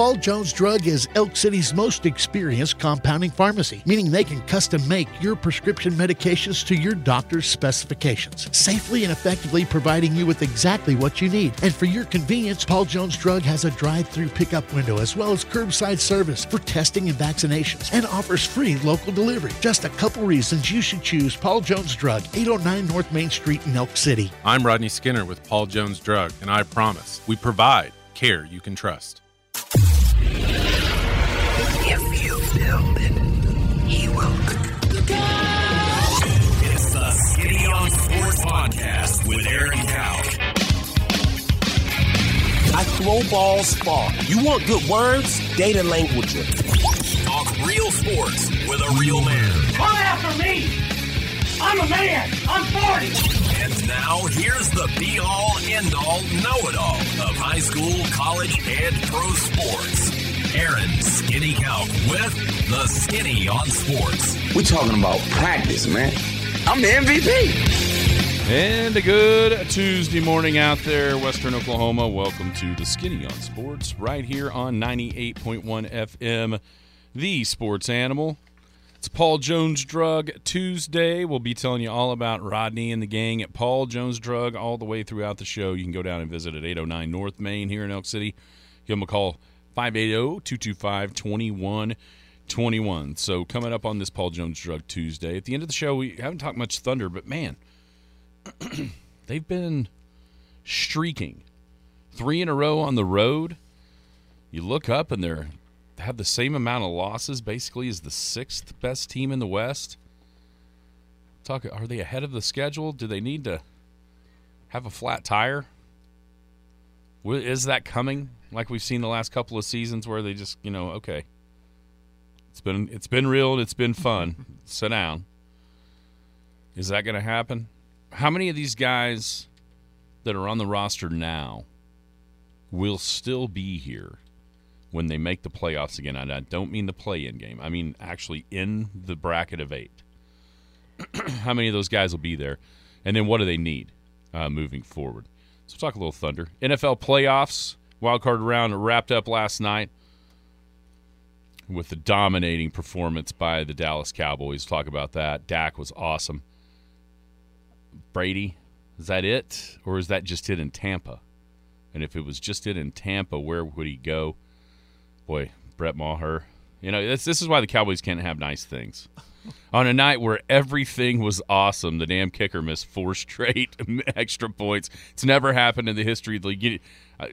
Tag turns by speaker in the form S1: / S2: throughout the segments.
S1: Paul Jones Drug is Elk City's most experienced compounding pharmacy, meaning they can custom make your prescription medications to your doctor's specifications, safely and effectively providing you with exactly what you need. And for your convenience, Paul Jones Drug has a drive through pickup window as well as curbside service for testing and vaccinations and offers free local delivery. Just a couple reasons you should choose Paul Jones Drug, 809 North Main Street in Elk City.
S2: I'm Rodney Skinner with Paul Jones Drug, and I promise we provide care you can trust.
S3: If you build it, he will.
S4: It's the Skinny on Sports Podcast with Aaron Cow.
S5: I throw balls far. You want good words? Data language.
S4: Talk real sports with a real man.
S6: Come after me! I'm a man! I'm 40!
S4: And now here's the be all end all know it all of high school, college, and pro sports. Aaron Skinny Cow with the Skinny on Sports.
S7: We're talking about practice, man. I'm the MVP.
S8: And a good Tuesday morning out there, Western Oklahoma. Welcome to the Skinny on Sports, right here on 98.1 FM, the sports animal. It's Paul Jones Drug Tuesday. We'll be telling you all about Rodney and the gang at Paul Jones Drug all the way throughout the show. You can go down and visit at 809 North Main here in Elk City. Give them a call 580 225 2121. So, coming up on this Paul Jones Drug Tuesday, at the end of the show, we haven't talked much Thunder, but man, they've been streaking three in a row on the road. You look up and they're they have the same amount of losses basically as the sixth best team in the West. Talk are they ahead of the schedule? Do they need to have a flat tire? Is that coming? Like we've seen the last couple of seasons where they just, you know, okay. It's been it's been real and it's been fun. Sit down. Is that going to happen? How many of these guys that are on the roster now will still be here when they make the playoffs again? And I don't mean the play-in game. I mean actually in the bracket of eight. How many of those guys will be there? And then what do they need uh, moving forward? So talk a little Thunder. NFL playoffs wild card round wrapped up last night with the dominating performance by the Dallas Cowboys. Talk about that. Dak was awesome. Brady, is that it, or is that just it in Tampa? And if it was just it in Tampa, where would he go? Boy, Brett Maher. You know, this, this is why the Cowboys can't have nice things. On a night where everything was awesome, the damn kicker missed four straight extra points. It's never happened in the history of the league. You- I,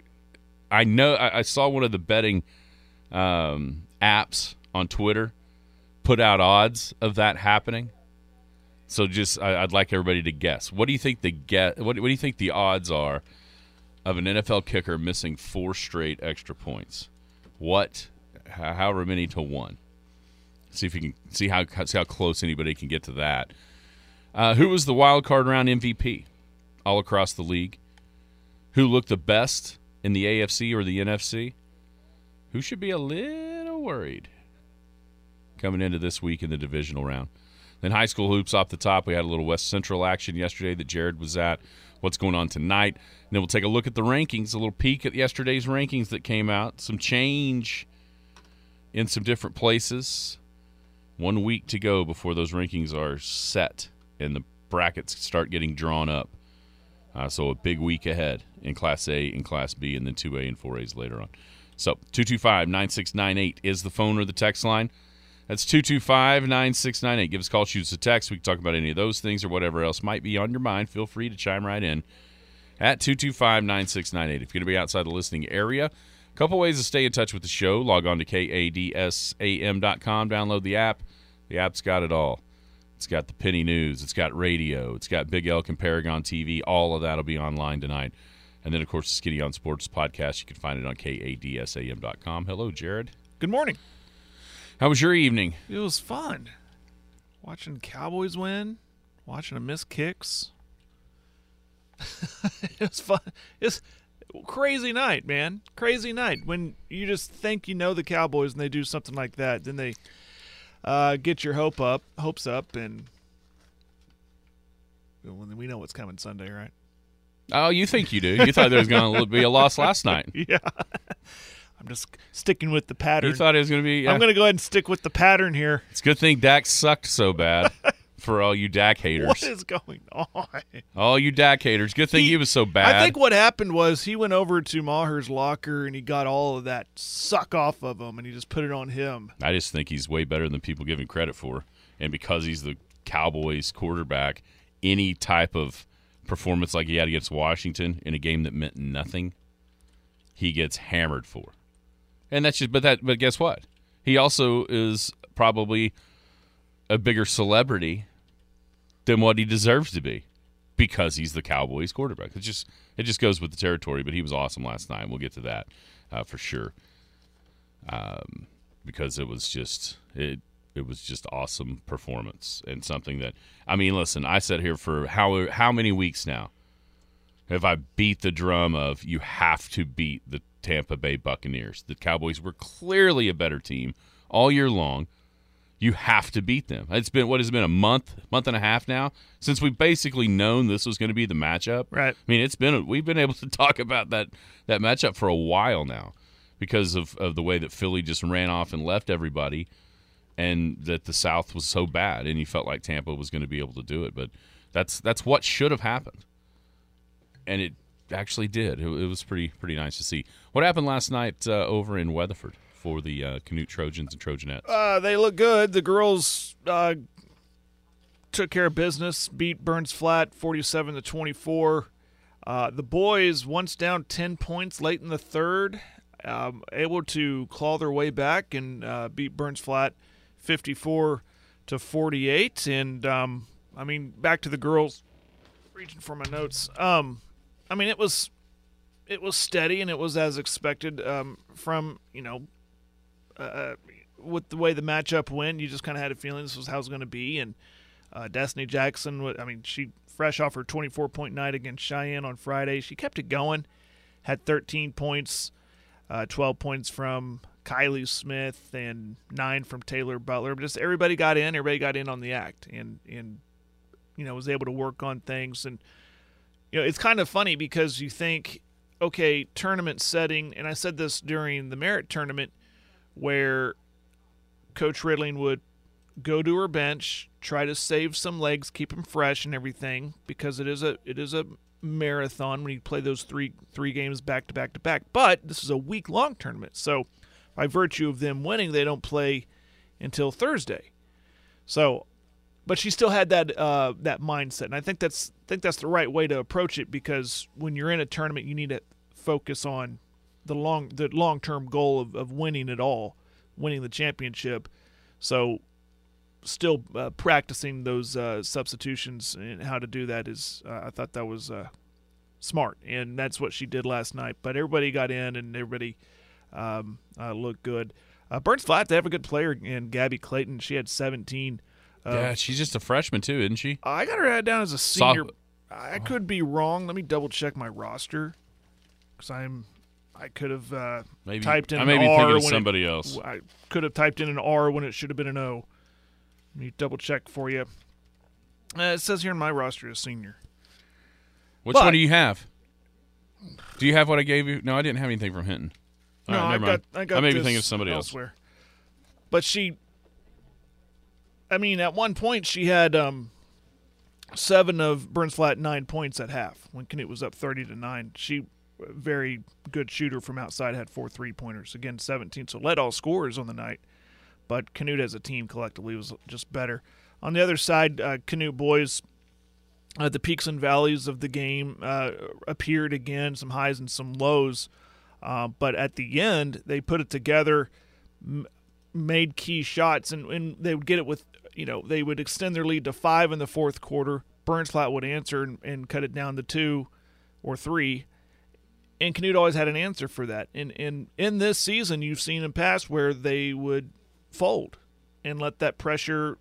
S8: I know. I, I saw one of the betting um, apps on Twitter put out odds of that happening. So just, I, I'd like everybody to guess. What do you think the get? What, what do you think the odds are of an NFL kicker missing four straight extra points? What? However many to one. See if you can see how see how close anybody can get to that. Uh, who was the wild card round MVP all across the league? Who looked the best in the AFC or the NFC? Who should be a little worried coming into this week in the divisional round? Then high school hoops off the top. We had a little West Central action yesterday that Jared was at. What's going on tonight? And then we'll take a look at the rankings, a little peek at yesterday's rankings that came out. Some change in some different places. One week to go before those rankings are set and the brackets start getting drawn up. Uh, so a big week ahead in Class A and Class B, and then 2A and 4As later on. So 225 9698 is the phone or the text line. That's 225 9698. Give us a call, shoot us a text. We can talk about any of those things or whatever else might be on your mind. Feel free to chime right in at 225 9698. If you're going to be outside the listening area, a couple ways to stay in touch with the show. Log on to kadsam.com, download the app. The app's got it all. It's got the Penny News, it's got radio, it's got Big Elk and Paragon TV. All of that will be online tonight. And then, of course, the Skinny on Sports podcast. You can find it on kadsam.com. Hello, Jared.
S9: Good morning.
S8: How was your evening?
S9: It was fun. Watching Cowboys win, watching them miss kicks. it was fun. It's crazy night, man. Crazy night. When you just think you know the Cowboys and they do something like that, then they uh, get your hope up, hopes up, and we know what's coming Sunday, right?
S8: Oh, you think you do? You thought there was going to be a loss last night.
S9: Yeah. I'm just sticking with the pattern.
S8: You thought it was going to be. Yeah.
S9: I'm going to go ahead and stick with the pattern here.
S8: It's a good thing Dak sucked so bad for all you Dak haters.
S9: What is going on?
S8: All you Dak haters. Good thing he, was so bad.
S9: I think what happened was he went over to Maher's locker and he got all of that suck off of him and he just put it on him.
S8: I just think he's way better than people give him credit for. And because he's the Cowboys quarterback, any type of performance like he had against Washington in a game that meant nothing, he gets hammered for. And that's just but that but guess what? He also is probably a bigger celebrity than what he deserves to be because he's the Cowboys quarterback. It just it just goes with the territory. But he was awesome last night. We'll get to that uh, for sure. Um, because it was just it it was just awesome performance and something that I mean. Listen, I sat here for how how many weeks now have I beat the drum of you have to beat the Tampa Bay Buccaneers. The Cowboys were clearly a better team all year long. You have to beat them. It's been what has it been a month, month and a half now since we've basically known this was going to be the matchup.
S9: Right.
S8: I mean, it's been we've been able to talk about that that matchup for a while now because of of the way that Philly just ran off and left everybody, and that the South was so bad, and you felt like Tampa was going to be able to do it. But that's that's what should have happened, and it actually did. It, it was pretty pretty nice to see. What happened last night uh, over in Weatherford? For the uh, Canute Trojans and Trojanettes?
S9: Uh, they look good. The girls uh, took care of business, beat Burns Flat 47 to 24. Uh, the boys, once down 10 points late in the third, um, able to claw their way back and uh, beat Burns Flat 54 to 48. And um, I mean, back to the girls. Reaching for my notes. Um, I mean, it was it was steady and it was as expected um, from you know uh, with the way the matchup went, you just kind of had a feeling this was how it was going to be. And uh, Destiny Jackson, I mean, she fresh off her 24 point night against Cheyenne on Friday, she kept it going, had 13 points, uh, 12 points from Kylie Smith, and nine from Taylor Butler. Just everybody got in, everybody got in on the act, and and you know was able to work on things. And you know, it's kind of funny because you think, okay, tournament setting, and I said this during the Merritt tournament where Coach Ridling would go to her bench, try to save some legs, keep them fresh and everything, because it is a it is a marathon when you play those three three games back to back to back. But this is a week long tournament, so by virtue of them winning, they don't play until Thursday. So, but she still had that uh, that mindset, and I think that's I think that's the right way to approach it because when you're in a tournament, you need to focus on the long the long term goal of, of winning it all, winning the championship. So, still uh, practicing those uh, substitutions and how to do that is uh, I thought that was uh, smart, and that's what she did last night. But everybody got in, and everybody um, uh, looked good. Uh, Burns Flat, they have a good player in Gabby Clayton. She had 17.
S8: yeah, she's just a freshman too, isn't she?
S9: I got her down as a senior. I could be wrong. Let me double check my roster because I'm I could have uh,
S8: maybe,
S9: typed in
S8: I may
S9: an
S8: be
S9: R
S8: thinking of somebody
S9: it,
S8: else.
S9: I could have typed in an R when it should have been an O. Let me double check for you. Uh, it says here in my roster as senior.
S8: Which
S9: But-
S8: one do you have? Do you have what I gave you? No, I didn't have anything from Hinton. All
S9: no,
S8: right,
S9: I
S8: never
S9: got
S8: mind.
S9: I got
S8: may be thinking of somebody else.
S9: But she, I mean, at one point she had um, seven of Burns Flat nine points at half when Canute was up thirty to nine. She, very good shooter from outside, had four three pointers again, seventeen. So led all scorers on the night. But Canute as a team collectively was just better. On the other side, uh, Canute boys. Uh, the peaks and valleys of the game uh, appeared again, some highs and some lows. Uh, but at the end, they put it together, m- made key shots, and, and they would get it with, you know, they would extend their lead to five in the fourth quarter. Burns Flat would answer and, and cut it down to two or three. And Canute always had an answer for that. And, and in this season, you've seen in past where they would fold and let that pressure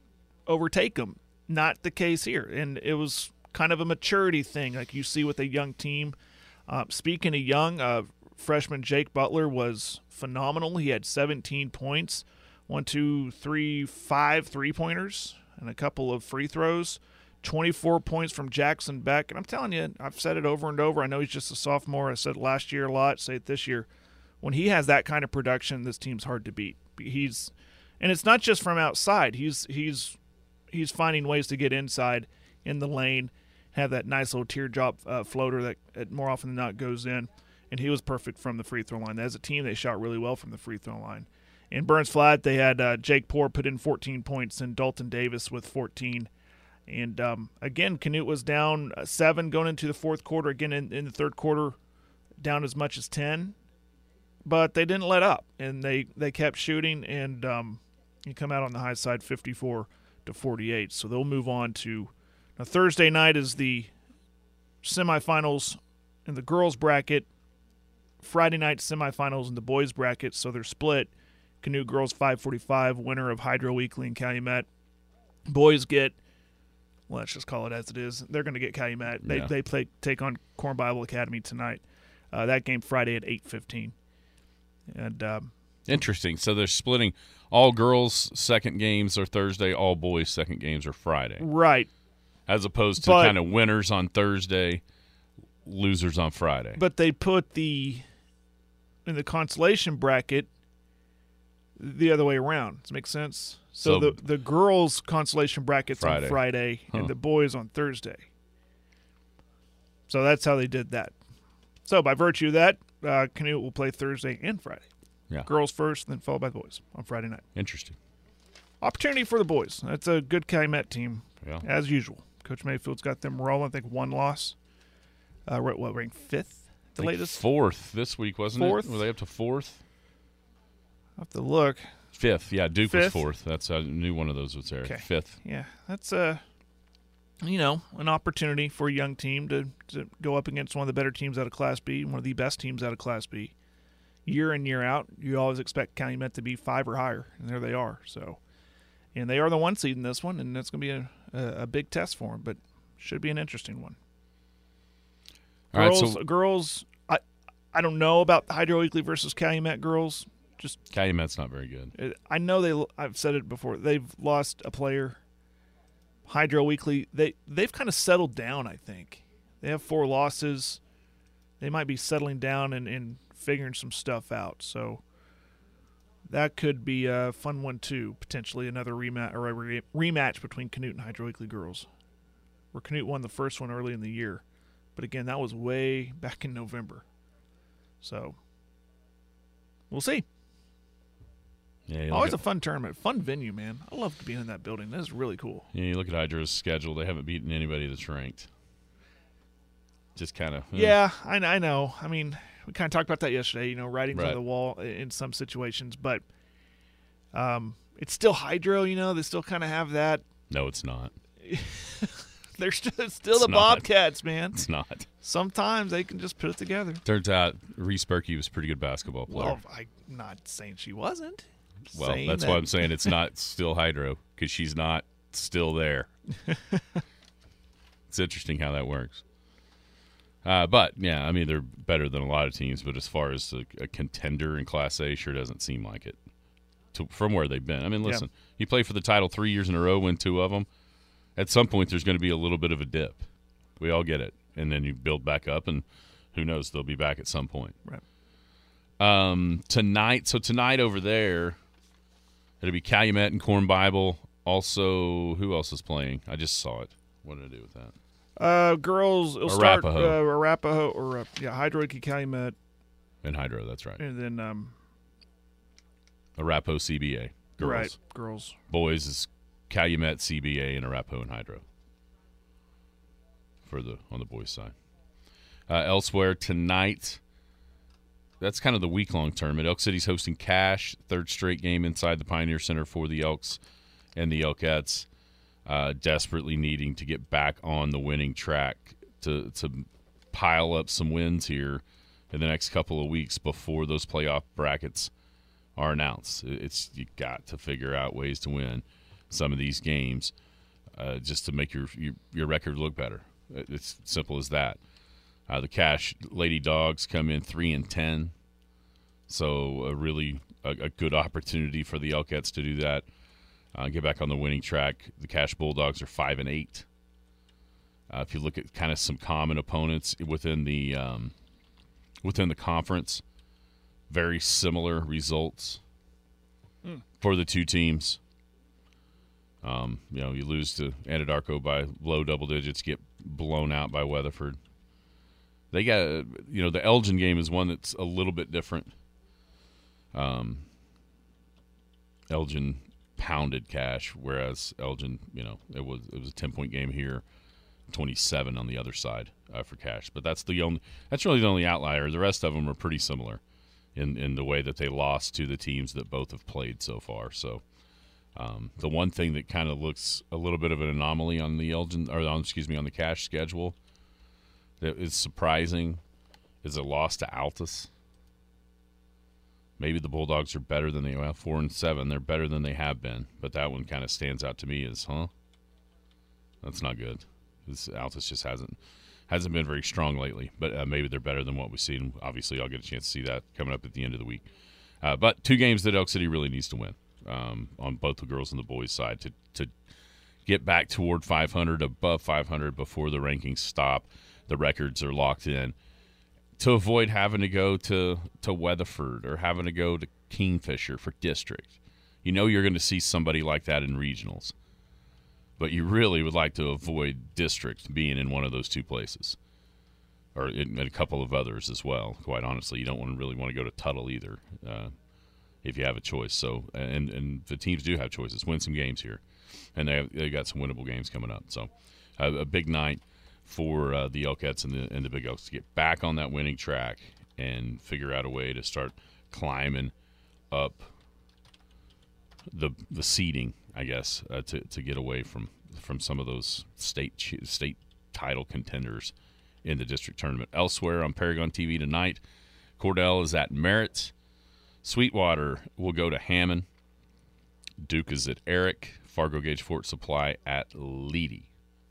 S9: overtake them. Not the case here. And it was kind of a maturity thing, like you see with a young team. Uh, speaking of young, uh, freshman Jake Butler was phenomenal. He had 17 points, one, two, three, five three pointers, and a couple of free throws. 24 points from Jackson Beck. And I'm telling you, I've said it over and over. I know he's just a sophomore. I said last year a lot, say it this year. when he has that kind of production, this team's hard to beat. He's and it's not just from outside. He's he's he's finding ways to get inside in the lane, have that nice little teardrop uh, floater that, that more often than not goes in, and he was perfect from the free throw line. As a team, they shot really well from the free throw line. In Burns Flat, they had uh, Jake Poor put in 14 points and Dalton Davis with 14. And um, again, Canute was down uh, seven going into the fourth quarter. Again, in, in the third quarter, down as much as 10. But they didn't let up, and they, they kept shooting, and um, you come out on the high side 54 to 48. So they'll move on to now Thursday night is the semifinals in the girls bracket. Friday night semifinals in the boys bracket, so they're split. Canute girls 545, winner of Hydro-Eakly and Calumet. Boys get, let's just call it as it is. They're going to get Calumet. They
S8: Yeah.
S9: they play take on Corn Bible Academy tonight. Uh, that game Friday at 8:15. And um,
S8: Interesting. So they're splitting all girls' second games are Thursday, all boys' second games are Friday,
S9: right,
S8: as opposed to
S9: But-
S8: kind of winners on Thursday, losers on Friday.
S9: but they put the in the consolation bracket the other way around. Does that make sense? So,
S8: So-
S9: the the girls consolation brackets
S8: Friday.
S9: on Friday
S8: Huh.
S9: and the boys on Thursday. So that's how they did that. So by virtue of that, uh, Canute will play Thursday and Friday.
S8: Yeah.
S9: Girls first, then followed by the boys on Friday night.
S8: Interesting.
S9: Opportunity for the boys. That's a good Calumet team,
S8: Yeah.
S9: as usual. Coach Mayfield's got them rolling. I think one loss. Uh, what, what ranked fifth? The latest.
S8: fourth this week wasn't
S9: Fourth?
S8: it? Were they up to fourth?
S9: I have to look.
S8: Fifth. Yeah, Duke was fourth. That's I knew one of those was there.
S9: Okay.
S8: Fifth.
S9: Yeah, that's a you know an opportunity for a young team to, to go up against one of the better teams out of Class B, one of the best teams out of Class B. Year in year out, you always expect Calumet to be five or higher, and there they are. So, and they are the one seed in this one, and that's going to be a, a, a big test for them, but should be an interesting one.
S8: All right,
S9: Girls,
S8: so
S9: girls, I I don't know about Hydro-Eakly versus Calumet girls. Just
S8: Calumet's not very good.
S9: it- I know they. I've said it before. They've lost a player. Hydro-Eakly. They they've kind of settled down. I think they have four losses. They might be settling down and, and figuring some stuff out. So that could be a fun one too. Potentially another rematch or a re- rematch between Canute and Hydro-Eakly girls. Where Canute won the first one early in the year, but again that was way back in November. So we'll see.
S8: Yeah,
S9: Always a fun tournament, fun venue, man. I love being in that building. This is really cool.
S8: yeah, you look at Hydra's schedule. They haven't beaten anybody that's ranked. Just kind of
S9: Yeah, I, I know. I mean, we kind of talked about that yesterday. You know, riding
S8: Right.
S9: the wall in some situations, but um, it's still hydro. You know, they still kind of have that.
S8: No, it's not.
S9: They're still, still
S8: It's
S9: the
S8: not.
S9: Bobcats, man.
S8: It's not.
S9: Sometimes they can just put it together.
S8: Turns out Reese Berkey was a pretty good basketball player.
S9: Well, I'm not saying she wasn't.
S8: Well, that's
S9: that-
S8: why I'm saying it's not still Hydro because she's not still there. it's interesting how that works. Uh, but yeah, I mean they're better than a lot of teams, but as far as a, a contender in Class A, sure doesn't seem like it. To, from where they've been, I mean,
S9: Yeah.
S8: listen, you play for the title three years in a row, win two of them. At some point, there's going to be a little bit of a dip. We all get it, and then you build back up, and who knows? They'll be back at some point.
S9: Right.
S8: Um, tonight, so tonight over there, it'll be Calumet and Corn Bible. Also, who else is playing? I just saw it. What did I do with that?
S9: Uh, girls, it'll start uh. Arapaho or uh, yeah, Hydro-Eakly Calumet,
S8: And Hydro, that's right.
S9: and then um,
S8: Arapaho CBA. Girls.
S9: right, girls.
S8: Boys is Calumet CBA and Arapaho and Hydro. For the on the boys side. Uh, elsewhere tonight, that's kind of the week long tournament. Elk City's hosting Cache, third straight game inside the Pioneer Center for the Elks and the Elkettes, uh, desperately needing to get back on the winning track to to pile up some wins here in the next couple of weeks before those playoff brackets are announced. It's you got to figure out ways to win some of these games, uh, just to make your, your your record look better. It's simple as that. Uh, the Cache Lady Dogs come in three and ten, so a really a, a good opportunity for the Elkettes to do that. Uh, get back on the winning track. The Cache Bulldogs are five and eight. Uh, if you look at kind of some common opponents within the um, within the conference, very similar results for the two teams. Um, you know, you lose to Anadarko by low double digits, get blown out by Weatherford. They got, you know, the Elgin game is one that's a little bit different. Um, Elgin pounded Cache, whereas Elgin, you know, it was it was a ten point game here, twenty seven on the other side uh, for Cache. But that's the only that's really the only outlier. The rest of them are pretty similar in in the way that they lost to the teams that both have played so far. So. Um, the one thing that kind of looks a little bit of an anomaly on the Elgin, or on, excuse me, on the Cache schedule, that is surprising, is a loss to Altus. Maybe the Bulldogs are better than they well four and seven. They're better than they have been, but that one kind of stands out to me as, huh? That's not good. This Altus just hasn't hasn't been very strong lately, but uh, maybe they're better than what we've seen. Obviously, I'll get a chance to see that coming up at the end of the week. Uh, but two games that Elk City really needs to win um, on both the girls and the boys side to to get back toward 500, above 500 before the rankings stop. The records are locked in to avoid having to go to to Weatherford or having to go to Kingfisher for district. You know you're going to see somebody like that in regionals, but you really would like to avoid district being in one of those two places, or in, in a couple of others as well. Quite honestly, you don't want to really want to go to Tuttle either, uh, if you have a choice. So and and the teams do have choices. Win some games here, and they have, they got some winnable games coming up. So uh, a big night for uh, the Elkettes and the and the Big Elks to get back on that winning track and figure out a way to start climbing up the the seeding, I guess, uh, to to get away from from some of those state state title contenders in the district tournament. Elsewhere on Paragon TV tonight, Cordell is at Merritt. Sweetwater will go to Hammond. Duke is at Erick. Fargo Gage Fort Supply at Leedy.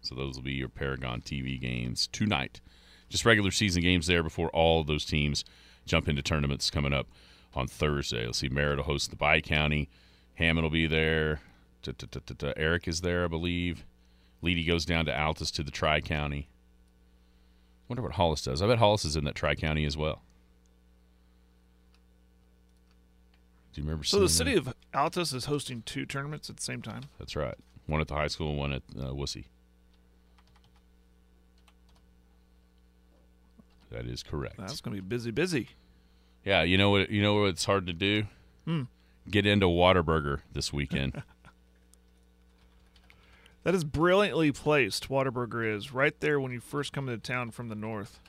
S8: So those will be your Paragon TV games tonight. Just regular season games there before all of those teams jump into tournaments coming up on Thursday. You'll see Merritt will host the Bi County. Hammond will be there. Erick is there, I believe. Leedy goes down to Altus to the Tri County. Wonder what Hollis does. I bet Hollis is in that Tri County as well. Do you remember?
S9: So the city
S8: that?
S9: of Altus is hosting two tournaments at the same time.
S8: That's right. One at the high school, and one at uh, Wussy. That is correct.
S9: That's going to be busy, busy.
S8: Yeah, you know what? You know what's hard to do?
S9: Hmm.
S8: Get into Whataburger this weekend.
S9: That is brilliantly placed. Whataburger is right there when you first come into town from the north.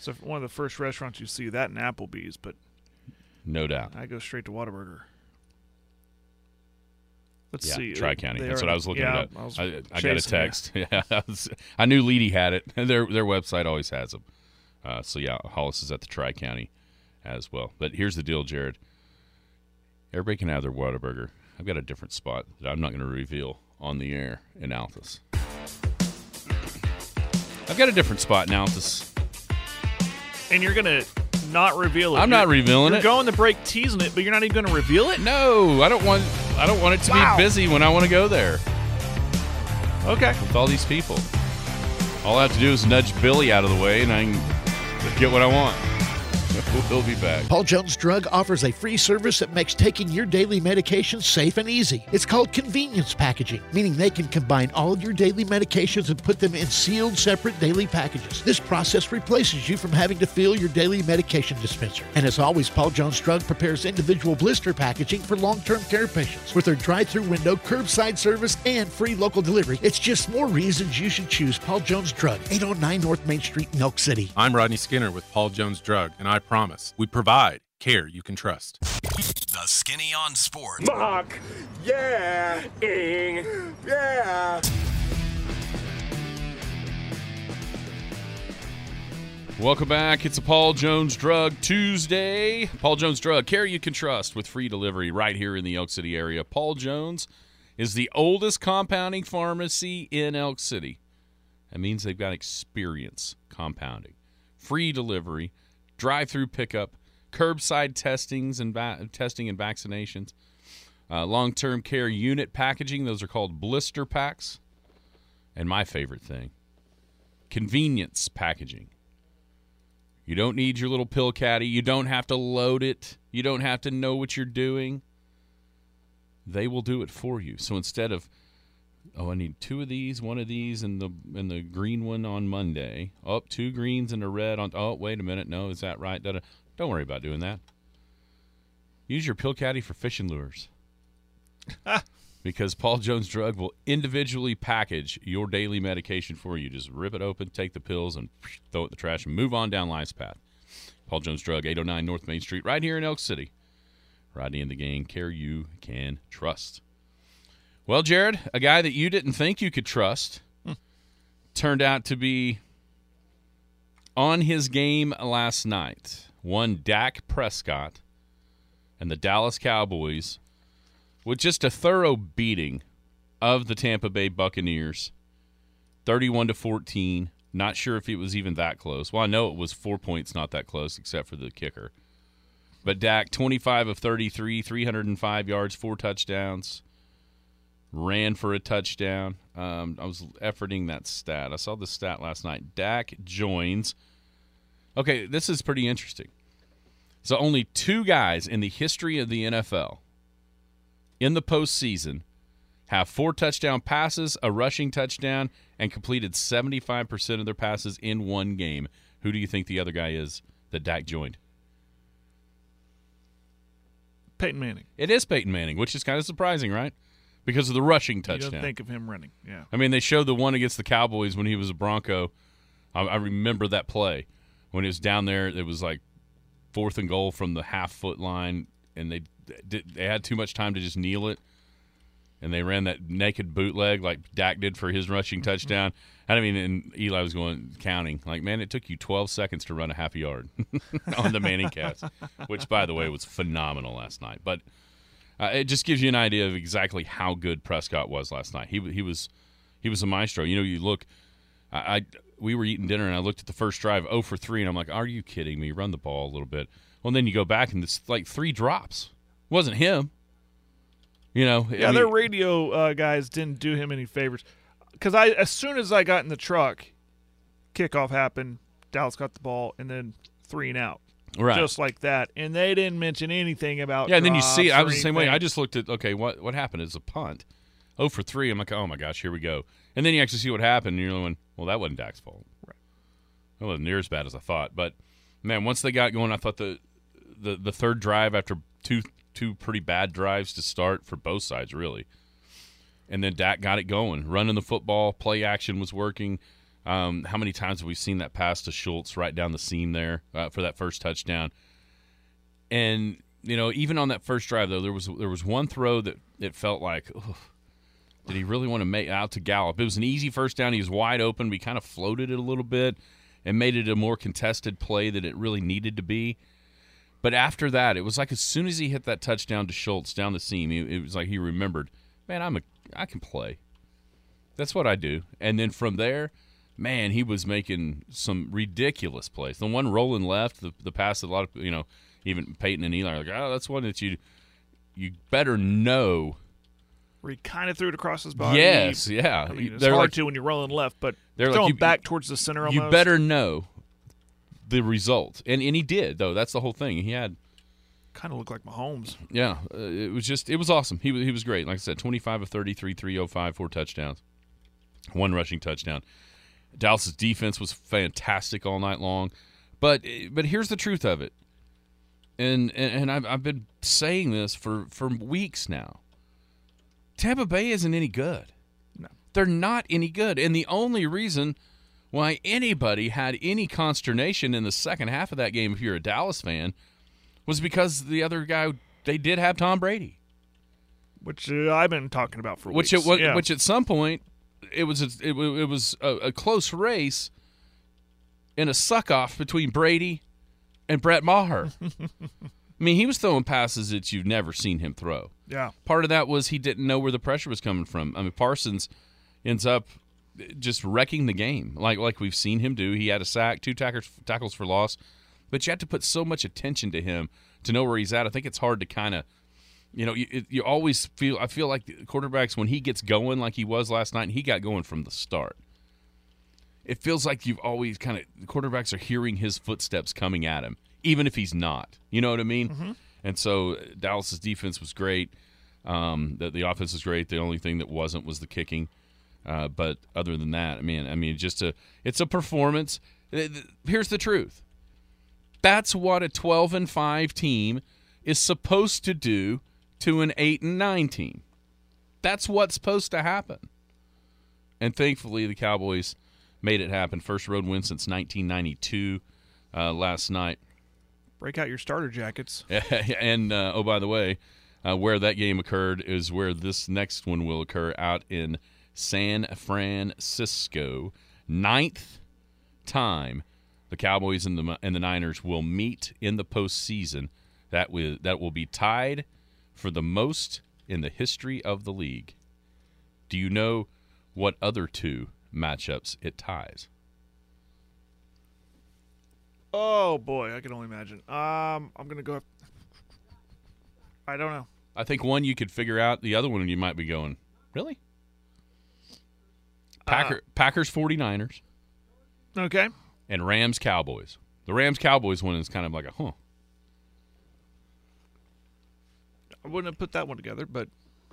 S9: So one of the first restaurants you see that and Applebee's, but
S8: no doubt.
S9: I go straight to Whataburger. Let's
S8: yeah,
S9: see.
S8: Tri County. That's
S9: are-
S8: what I was looking
S9: yeah,
S8: at.
S9: I,
S8: I, I got a text. Yeah, I, was- I knew Leedy had it. Their their website always has them. Uh, so yeah, Hollis is at the Tri County as well. But here's the deal, Jared. Everybody can have their Whataburger. I've got a different spot that I'm not going to reveal on the air in Altus. I've got a different spot in Altus.
S9: And you're gonna not reveal it.
S8: I'm not
S9: You're-
S8: revealing
S9: you're
S8: it.
S9: going to break teasing it, but you're not even going to reveal it.
S8: No, I don't want. I don't want it to
S9: Wow.
S8: be busy when I want to go there
S9: Okay.
S8: with all these people. All I have to do is nudge Billy out of the way, and I can get what I want. We'll be back.
S1: Paul Jones Drug offers a free service that makes taking your daily medications safe and easy. It's called convenience packaging, meaning they can combine all of your daily medications and put them in sealed, separate daily packages. This process replaces you from having to fill your daily medication dispenser. And as always, Paul Jones Drug prepares individual blister packaging for long term care patients. With their drive through window, curbside service, and free local delivery, it's just more reasons you should choose Paul Jones Drug, 809 North Main Street in Elk City.
S2: I'm Rodney Skinner with Paul Jones Drug, and I promise we provide care you can trust.
S4: The Skinny on Sports.
S6: Mark, yeah, ing, yeah.
S8: Welcome back. It's a Paul Jones Drug Tuesday. Paul Jones Drug, care you can trust with free delivery right here in the Elk City area. Paul Jones is the oldest compounding pharmacy in Elk City. That means they've got experience compounding. Free delivery, drive-through pickup, curbside testings and va- testing and vaccinations, uh, long-term care unit packaging. Those are called blister packs. And my favorite thing, convenience packaging You don't need your little pill caddy. You don't have to load it. You don't have to know what you're doing. They will do it for you. So instead of oh, I need two of these, one of these, and the and the green one on Monday. Up Oh, two greens and a red on. Oh, wait a minute. No, is that right? Da-da. Don't worry about doing that. Use your pill caddy for fishing lures. because Paul Jones Drug will individually package your daily medication for you. Just rip it open, take the pills, and throw it in the trash and move on down life's path. Paul Jones Drug, 809 North Main Street, right here in Elk City. Rodney and the gang, care you can trust. Well, Jared, a guy that you didn't think you could trust turned out to be on his game last night. One Dak Prescott and the Dallas Cowboys with just a thorough beating of the Tampa Bay Buccaneers 31 to 14. Not sure if it was even that close. Well, I know it was 4 points not that close except for the kicker. But Dak 25 of 33, 305 yards, four touchdowns. Ran for a touchdown. Um, I was efforting that stat. I saw the stat last night. Dak joins. Okay, this is pretty interesting. So only two guys in the history of the NFL in the postseason have four touchdown passes, a rushing touchdown, and completed 75% of their passes in one game. Who do you think the other guy is that Dak joined?
S9: Peyton Manning.
S8: It is Peyton Manning, which is kind of surprising, right? Because of the rushing
S9: You
S8: touchdown.
S9: don't think of him running. Yeah.
S8: I mean, they showed the one against the Cowboys when he was a Bronco. I, I remember that play when he was down there. It was like fourth and goal from the half foot line, and they they had too much time to just kneel it, and they ran that naked bootleg like Dak did for his rushing mm-hmm. touchdown. I mean, and Eli was going counting like, man, it took you 12 seconds to run a half a yard on the Manning cast, which by the way was phenomenal last night. But uh, it just gives you an idea of exactly how good Prescott was last night. He he was he was a maestro. You know, you look, I, I we were eating dinner and I looked at the first drive, 0 for three, and I'm like, are you kidding me? Run the ball a little bit. Well, then you go back and it's like three drops. It wasn't him. You know,
S9: Yeah,
S8: I
S9: their radio uh, guys didn't do him any favors. Because I, as soon as I got in the truck, kickoff happened. Dallas got the ball, and then three and out,
S8: right.
S9: just like that. And they didn't mention anything about.
S8: Yeah, and then you see, I was the same way. I just looked at, okay, what what happened? It's a punt. Oh for three. I'm like, oh my gosh, here we go. And then you actually see what happened, and you're going, well, that wasn't Dak's fault. Right. It wasn't near as bad as I thought. But man, once they got going, I thought the the the third drive after two two pretty bad drives to start for both sides, really. And then Dak got it going, running the football, play action was working. Um, how many times have we seen that pass to Schultz right down the seam there uh, for that first touchdown? And you know, even on that first drive though, there was there was one throw that it felt like, "Ugh, did he really want to make out to Gallup? It was an easy first down. He was wide open. We kind of floated it a little bit and made it a more contested play that it really needed to be. But after that, it was like as soon as he hit that touchdown to Schultz down the seam, it was like he remembered, man, I'm a I can play. That's what I do. And then from there, man, he was making some ridiculous plays. The one rolling left, the the pass that a lot of you know, even Peyton and Eli are like, oh, that's one that you you better know.
S9: where he kind of threw it across his body.
S8: Yes, yeah.
S9: I mean, it's
S8: They're
S9: hard
S8: like,
S9: to when you're rolling left, but
S8: They're like,
S9: throwing
S8: you-
S9: back towards the center almost.
S8: you better know the result, and and he did though. That's the whole thing. He had
S9: kind of looked like Mahomes.
S8: Yeah, uh, it was just it was awesome. He was he was great. Like I said, 25 of 33, 305, four touchdowns. One rushing touchdown. Dallas's defense was fantastic all night long. But but here's the truth of it. And and, and I've I've been saying this for for weeks now. Tampa Bay isn't any good.
S9: No.
S8: They're not any good. And the only reason why anybody had any consternation in the second half of that game if you're a Dallas fan was because the other guy they did have Tom Brady,
S9: which uh, I've been talking about for
S8: which
S9: weeks.
S8: it,
S9: yeah.
S8: which at some point it was a, it, it was a, a close race in a suck off between Brady and Brett Maher. I mean, he was throwing passes that you've never seen him throw.
S9: yeah,
S8: Part of that was he didn't know where the pressure was coming from. I mean, Parsons ends up just wrecking the game, like like we've seen him do. He had a sack, two tackles tackles for loss, but you have to put so much attention to him to know where he's at. I think it's hard to kind of, you know, you, you always feel. I feel like quarterbacks when he gets going, like he was last night, and he got going from the start. it feels like you've always kind of quarterbacks are hearing his footsteps coming at him, even if he's not. You know what I mean? And so Dallas's defense was great. Um, the, the offense was great. The only thing that wasn't was the kicking. Uh, but other than that, I mean, I mean, just a it's a performance. Uh, Here's the truth. That's what a 12 and 5 team is supposed to do to an 8 and 9 team. That's what's supposed to happen. And thankfully, the Cowboys made it happen. First road win since 1992 uh, last night.
S9: Break out your starter jackets.
S8: and uh, oh, by the way, uh, where that game occurred is where this next one will occur out in San Francisco. Ninth time the Cowboys and the and the Niners will meet in the postseason. That will that will be tied for the most in the history of the league. Do you know what other two matchups it ties?
S9: Oh boy, I can only imagine. Um, I'm gonna go. I don't know.
S8: I think one you could figure out. The other one you might be going, really? Packer, Packers 49ers
S9: Okay.
S8: and Rams Cowboys. The Rams Cowboys one is kind of like a huh.
S9: I wouldn't have put that one together, but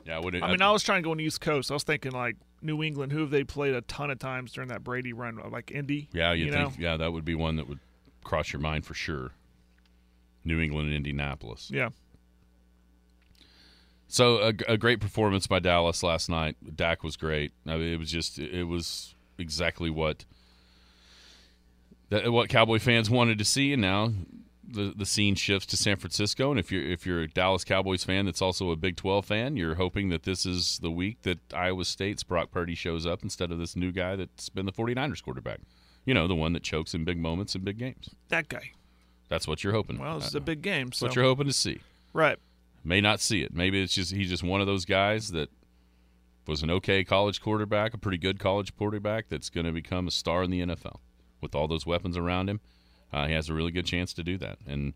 S8: Yeah, I would it,
S9: I mean, I was trying to go on the East Coast. I was thinking like New England, who have they played a ton of times during that Brady run, like Indy.
S8: yeah, you
S9: you
S8: think
S9: know?
S8: yeah, that would be one that would cross your mind for sure. New England and Indianapolis.
S9: Yeah.
S8: So a, a great performance by Dallas last night. Dak was great. I mean, it was just it was exactly what that what Cowboy fans wanted to see, and now the the scene shifts to San Francisco. And if you're if you're a Dallas Cowboys fan that's also a Big Twelve fan, you're hoping that this is the week that Iowa State's Brock Purdy shows up instead of this new guy that's been the 49ers quarterback. You know, the one that chokes in big moments in big games.
S9: That guy.
S8: That's what you're hoping.
S9: Well, it's
S8: Uh,
S9: a big game. So
S8: what you're hoping to see
S9: right.
S8: may not see it. Maybe it's just he's just one of those guys that was an okay college quarterback, a pretty good college quarterback that's going to become a star in the NFL with all those weapons around him. Uh, he has a really good chance to do that. And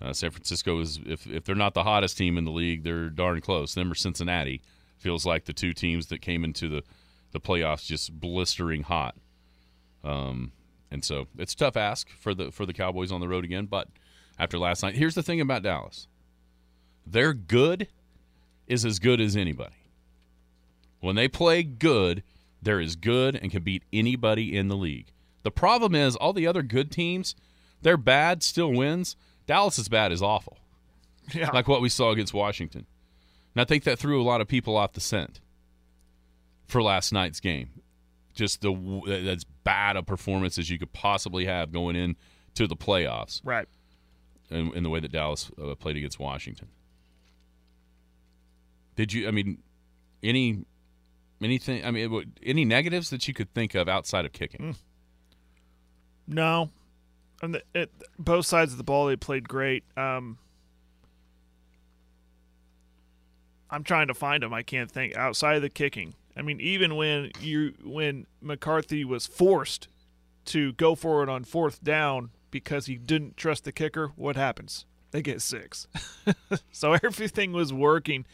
S8: uh, San Francisco is if if they're not the hottest team in the league, they're darn close. Them or Cincinnati feels like the two teams that came into the the playoffs just blistering hot. Um, and so it's tough ask for the for the Cowboys on the road again. But after last night, here's the thing about Dallas their good is as good as anybody. When they play good, they're as good and can beat anybody in the league. The problem is all the other good teams, they're bad, still wins. Dallas is bad is awful.
S9: Yeah.
S8: Like what we saw against Washington. And I think that threw a lot of people off the scent for last night's game. Just the that's bad a performance as you could possibly have going in to the playoffs
S9: right.
S8: in, in the way that Dallas uh, played against Washington. Did you? I mean, any anything? I mean, any negatives that you could think of outside of kicking?
S9: No. And the, it, both sides of the ball, they played great. Um, I'm trying to find them. I can't think outside of the kicking. I mean, even when you when McCarthy was forced to go for it on fourth down because he didn't trust the kicker, what happens? They get six. so everything was working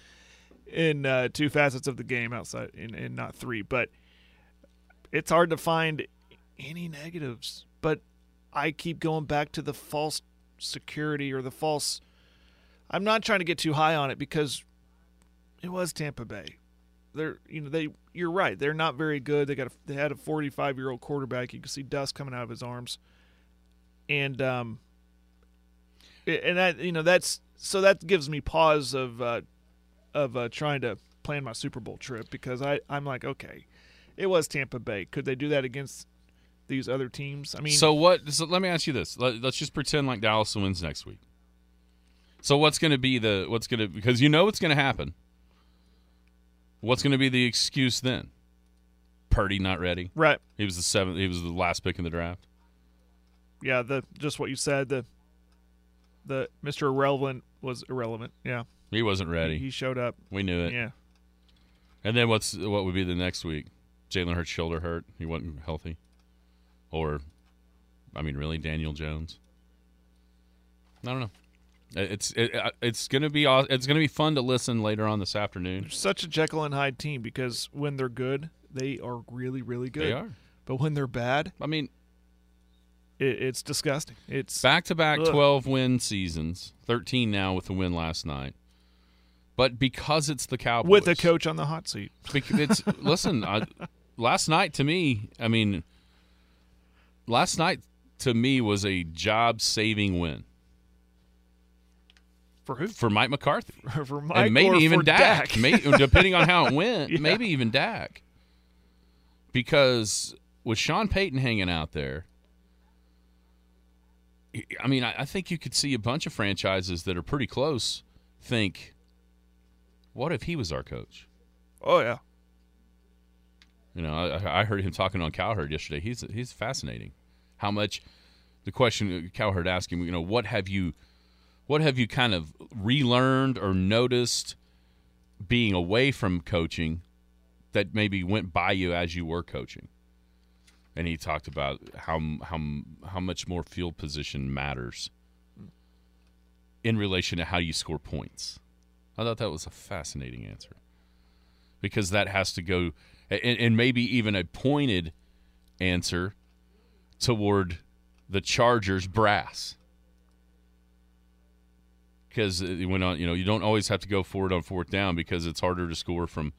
S9: in uh, two facets of the game outside, and, and not three. But it's hard to find any negatives. But I keep going back to the false security or the false. I'm not trying to get too high on it because it was Tampa Bay. They're you know they you're right they're not very good. They got a, they had a 45 year old quarterback. You can see dust coming out of his arms, and um, and that you know that's so that gives me pause of uh, of uh, trying to plan my Super Bowl trip because I I'm like okay, it was Tampa Bay. Could they do that against these other teams? I mean,
S8: So what? So let me ask you this. Let, let's just pretend like Dallas wins next week. So what's going to be the what's going to because you know what's going to happen. What's going to be the excuse then? Purdy not ready.
S9: right?
S8: He was the seventh. He was the last pick in the draft.
S9: Yeah, the just what you said the the Mr. Irrelevant was irrelevant. Yeah,
S8: He wasn't ready.
S9: he showed up.
S8: we knew it.
S9: Yeah,
S8: And then what's what would be the next week? Jalen Hurts shoulder hurt. He wasn't healthy. Or, I mean, really, Daniel Jones. I don't know. It's it, it's gonna be it's gonna be fun to listen later on this afternoon.
S9: such a Jekyll and Hyde team because when they're good, they are really really good.
S8: They are.
S9: but when they're bad,
S8: I mean,
S9: it, it's disgusting. It's
S8: back to back 12 win seasons, 13 now with the win last night. But because it's the Cowboys.
S9: with a coach on the hot seat.
S8: It's listen. I, last night to me, I mean, last night to me was a job-saving win
S9: For who?
S8: for Mike McCarthy,
S9: For Mike
S8: and maybe
S9: or
S8: even Dak,
S9: Dak?
S8: May, depending on how it went.
S9: Yeah.
S8: Maybe even Dak, because with Sean Payton hanging out there. I mean, I I think you could see a bunch of franchises that are pretty close think, what if he was our coach?
S9: oh yeah.
S8: You know, I, I heard him talking on Cowherd yesterday. He's he's fascinating. How much the question Cowherd him, you know, what have you, what have you kind of relearned or noticed being away from coaching that maybe went by you as you were coaching? And he talked about how how how much more field position matters in relation to how you score points. I thought that was a fascinating answer because that has to go and, and maybe even a pointed answer toward the Chargers brass. Because it went on, you know, you don't always have to go forward on fourth down because it's harder to score from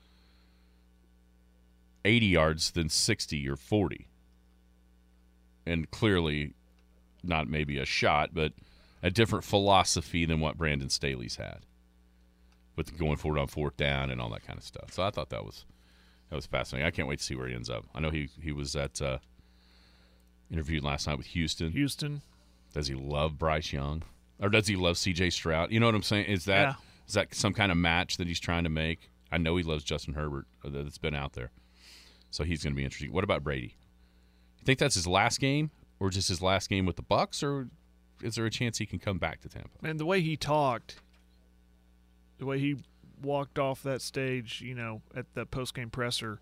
S8: 80 yards than 60 or 40. And clearly, not maybe a shot, but a different philosophy than what Brandon Staley's had with going forward on fourth down and all that kind of stuff. So I thought that was that was fascinating. I can't wait to see where he ends up. I know he he was at uh, interviewed last night with Houston.
S9: Houston.
S8: Does he love Bryce Young or does he love C.J. Stroud? You know what I'm saying? Is that is
S9: Yeah.
S8: that some kind of match that he's trying to make? I know he loves Justin Herbert uh, that's been out there, so he's going to be interesting. What about Brady? You think that's his last game, or just his last game with the Bucs, or is there a chance he can come back to Tampa?
S9: Man, the way he talked, the way he walked off that stage, you know, at the post game presser.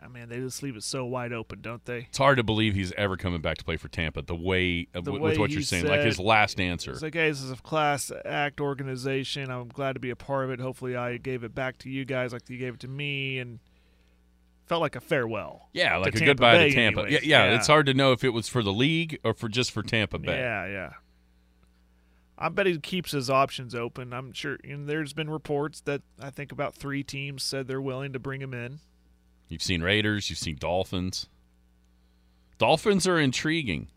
S9: I mean, they just leave it so wide open, don't they?
S8: It's hard to believe he's ever coming back to play for Tampa. The way, uh,
S9: The
S8: with
S9: way
S8: what you're saying, like his last answer.
S9: It's like, hey, this is a class act organization. I'm glad to be a part of it. Hopefully, I gave it back to you guys like you gave it to me, and felt like a farewell.
S8: yeah, like a
S9: Tampa
S8: goodbye
S9: Bay
S8: to Tampa. Yeah, yeah,
S9: Yeah.
S8: It's hard to know if it was for the league or for just for Tampa Bay.
S9: Yeah, yeah. I bet he keeps his options open. I'm sure. And there's been reports that I think about three teams said they're willing to bring him in.
S8: You've seen Raiders, you've seen Dolphins. Dolphins are intriguing.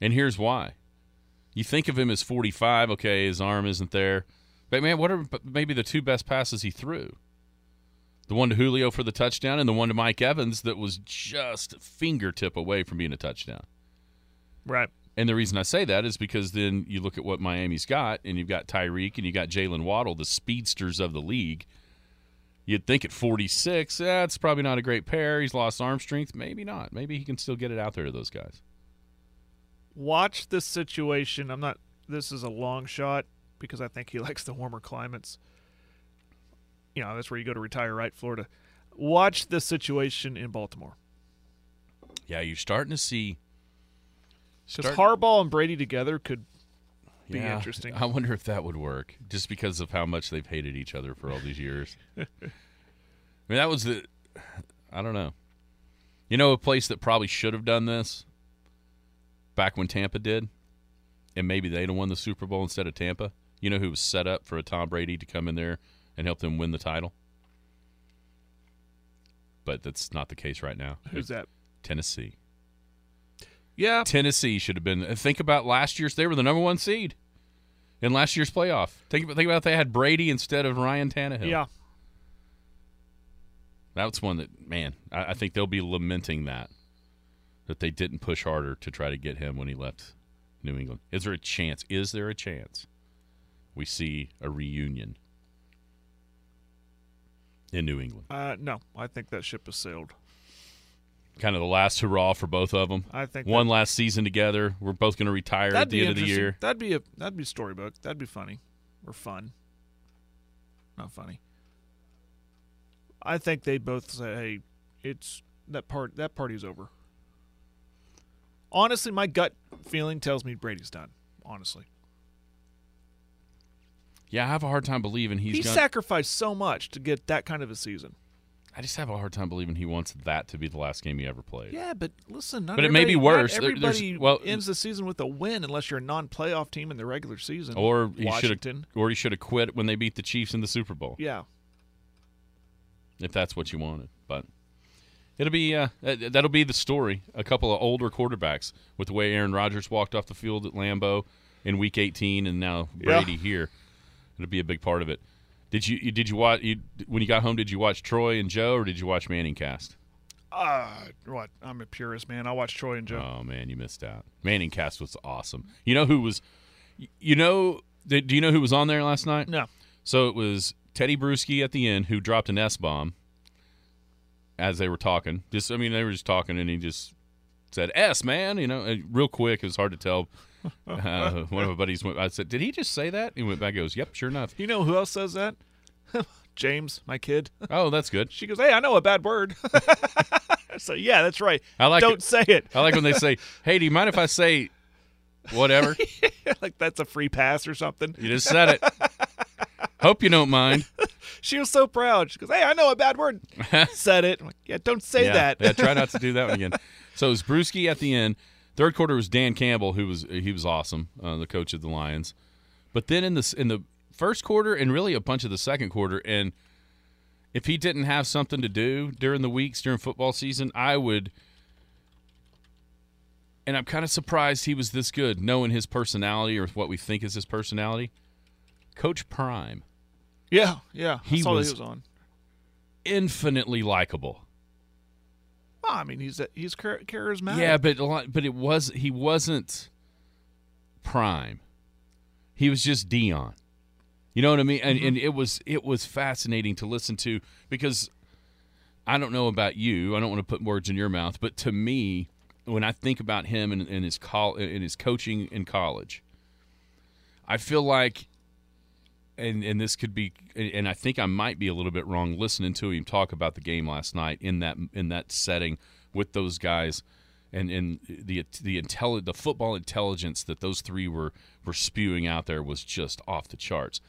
S8: And here's why. You think of him as 45, okay, his arm isn't there. But man, what are maybe the two best passes he threw? The one to Julio for the touchdown and the one to Mike Evans that was just a fingertip away from being a touchdown.
S9: Right.
S8: And the reason I say that is because then you look at what Miami's got, and you've got Tyreek and you've got Jalen Waddle, the speedsters of the league. You'd think at 46, that's probably not a great pair. He's lost arm strength. Maybe not. Maybe he can still get it out there to those guys.
S9: Watch this situation. I'm not. This is a long shot because I think he likes the warmer climates. You know, that's where you go to retire, right? Florida. Watch the situation in Baltimore.
S8: Yeah, you're starting to see.
S9: Because Harbaugh and Brady together could be
S8: Yeah,
S9: interesting.
S8: I wonder if that would work, just because of how much they've hated each other for all these years. I mean, that was the. I don't know. You know, a place that probably should have done this back when Tampa did, and maybe they'd have won the Super Bowl instead of Tampa. You know who was set up for a Tom Brady to come in there and help them win the title? But that's not the case right now.
S9: Who's that?
S8: Tennessee.
S9: Yeah,
S8: Tennessee should have been. Think about last year's. They were the number one seed in last year's playoff. Think about think about if they had Brady instead of Ryan Tannehill.
S9: yeah.
S8: that's one that man. I, I think they'll be lamenting that that they didn't push harder to try to get him when he left New England. Is there a chance? Is there a chance we see a reunion in New England?
S9: Uh, no, I think that ship has sailed.
S8: Kind of the last hurrah for both of them.
S9: I think
S8: one last season together. We're both going to retire at the end of the year.
S9: That'd be a that'd be storybook. That'd be funny or fun. Not funny. I think they both say, "Hey, it's that part. That party's over." Honestly, my gut feeling tells me Brady's done. Honestly,
S8: Yeah, I have a hard time believing he's
S9: he
S8: gonna-
S9: sacrificed so much to get that kind of a season.
S8: I just have a hard time believing he wants that to be the last game he ever played.
S9: Yeah, but listen, not
S8: But it may be
S9: everybody-
S8: worse. There-
S9: Everybody
S8: well-
S9: ends the season with a win unless you're a non-playoff team in the regular season.
S8: Or he should or he should have quit when they beat the Chiefs in the Super Bowl.
S9: Yeah.
S8: if that's what you wanted. But it'll be uh, that- that'll be the story. A couple of older quarterbacks with the way Aaron Rodgers walked off the field at Lambeau in Week 18, and now
S9: Yeah.
S8: Brady here. It'll be a big part of it. Did you you- did you watch you when you got home? Did you watch Troy and Joe, or did you watch Manning cast?
S9: Uh, what? I'm a purist, man. I watch Troy and Joe.
S8: Oh man, you missed out. Manning cast was awesome. You know who was? You know? Do you know who was on there last night?
S9: No.
S8: So it was Tedy Bruschi at the end who dropped an S bomb as they were talking. Just I mean they were just talking and he just said S man, you know, real quick. It was hard to tell. Uh, one of my buddies went. I said, "Did he just say that?" He went back. and Goes, "Yep, sure enough."
S9: You know who else says that? James, my kid.
S8: Oh, that's good.
S9: She goes, "Hey, I know a bad word." so yeah, that's right.
S8: I like
S9: Don't
S8: it.
S9: say it.
S8: I like when they say, "Hey, do you mind if I say whatever?"
S9: like that's a free pass or something.
S8: You just said it. Hope you don't mind.
S9: She was so proud. She goes, "Hey, I know a bad word." Said it. Like, yeah, don't say
S8: yeah,
S9: that.
S8: yeah, try not to do that one again. So it was Bruschi at the end. Third quarter was Dan Campbell, who was he was awesome, uh, the coach of the Lions. But then in the in the first quarter and really a bunch of the second quarter, and if he didn't have something to do during the weeks during football season, I would. And I'm kind of surprised he was this good, knowing his personality or what we think is his personality. Coach Prime,
S9: yeah, yeah.
S8: He
S9: I saw that
S8: was-
S9: he was on.
S8: infinitely likable.
S9: Well, I mean, he's a, he's char- charismatic.
S8: Yeah, but a lot, but it was he wasn't prime. He was just Deion. You know what I mean? And, and it was it was fascinating to listen to because I don't know about you. I don't want to put words in your mouth, but to me, when I think about him and, and his call in his coaching in college, I feel like, and and this could be, and I think I might be a little bit wrong listening to him talk about the game last night in that in that setting with those guys, and and the the intelli- the football intelligence that those three were were spewing out there was just off the charts.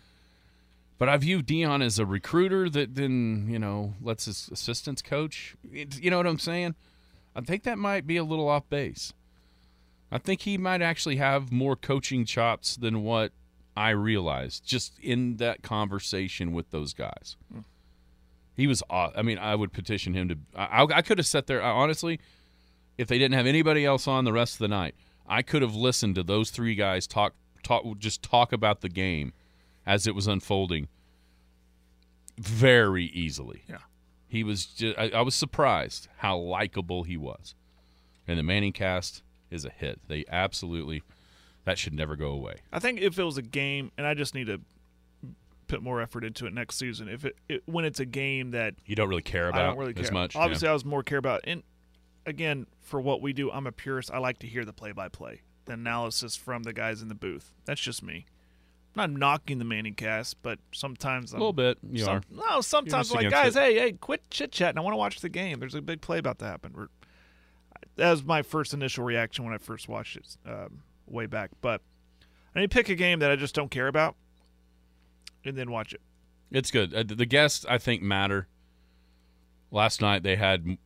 S8: But I view Deion as a recruiter that then you know lets his assistants coach. You know what I'm saying? I think that might be a little off base. I think he might actually have more coaching chops than what I realized just in that conversation with those guys. Hmm. He was. I mean, I would petition him to. I, I could have sat there. I, honestly, if they didn't have anybody else on the rest of the night, I could have listened to those three guys talk. Talk. Just talk about the game as it was unfolding. Very easily.
S9: Yeah.
S8: He was. Just, I, I was surprised how likable he was, and the Manning cast is a hit. They absolutely. That should never go away.
S9: I think if it was a game, and I just need to put more effort into it next season. If it, it when it's a game that
S8: You don't really care about
S9: I don't really care
S8: as much. yeah.
S9: Obviously, I was more care about. And again, for what we do, I'm a purist. I like to hear the play-by-play, the analysis from the guys in the booth. That's just me. I'm not knocking the Manning cast, but sometimes
S8: a
S9: I'm, a
S8: little bit. You
S9: some-
S8: are.
S9: No, sometimes I'm like, guys,
S8: it.
S9: hey, hey, quit chit chatting. I want to watch the game. There's a big play about to happen. That was my first initial reaction when I first watched it um, way back. But I need to pick a game that I just don't care about, and then watch it.
S8: It's good. Uh, the guests, I think, matter. Last night they had.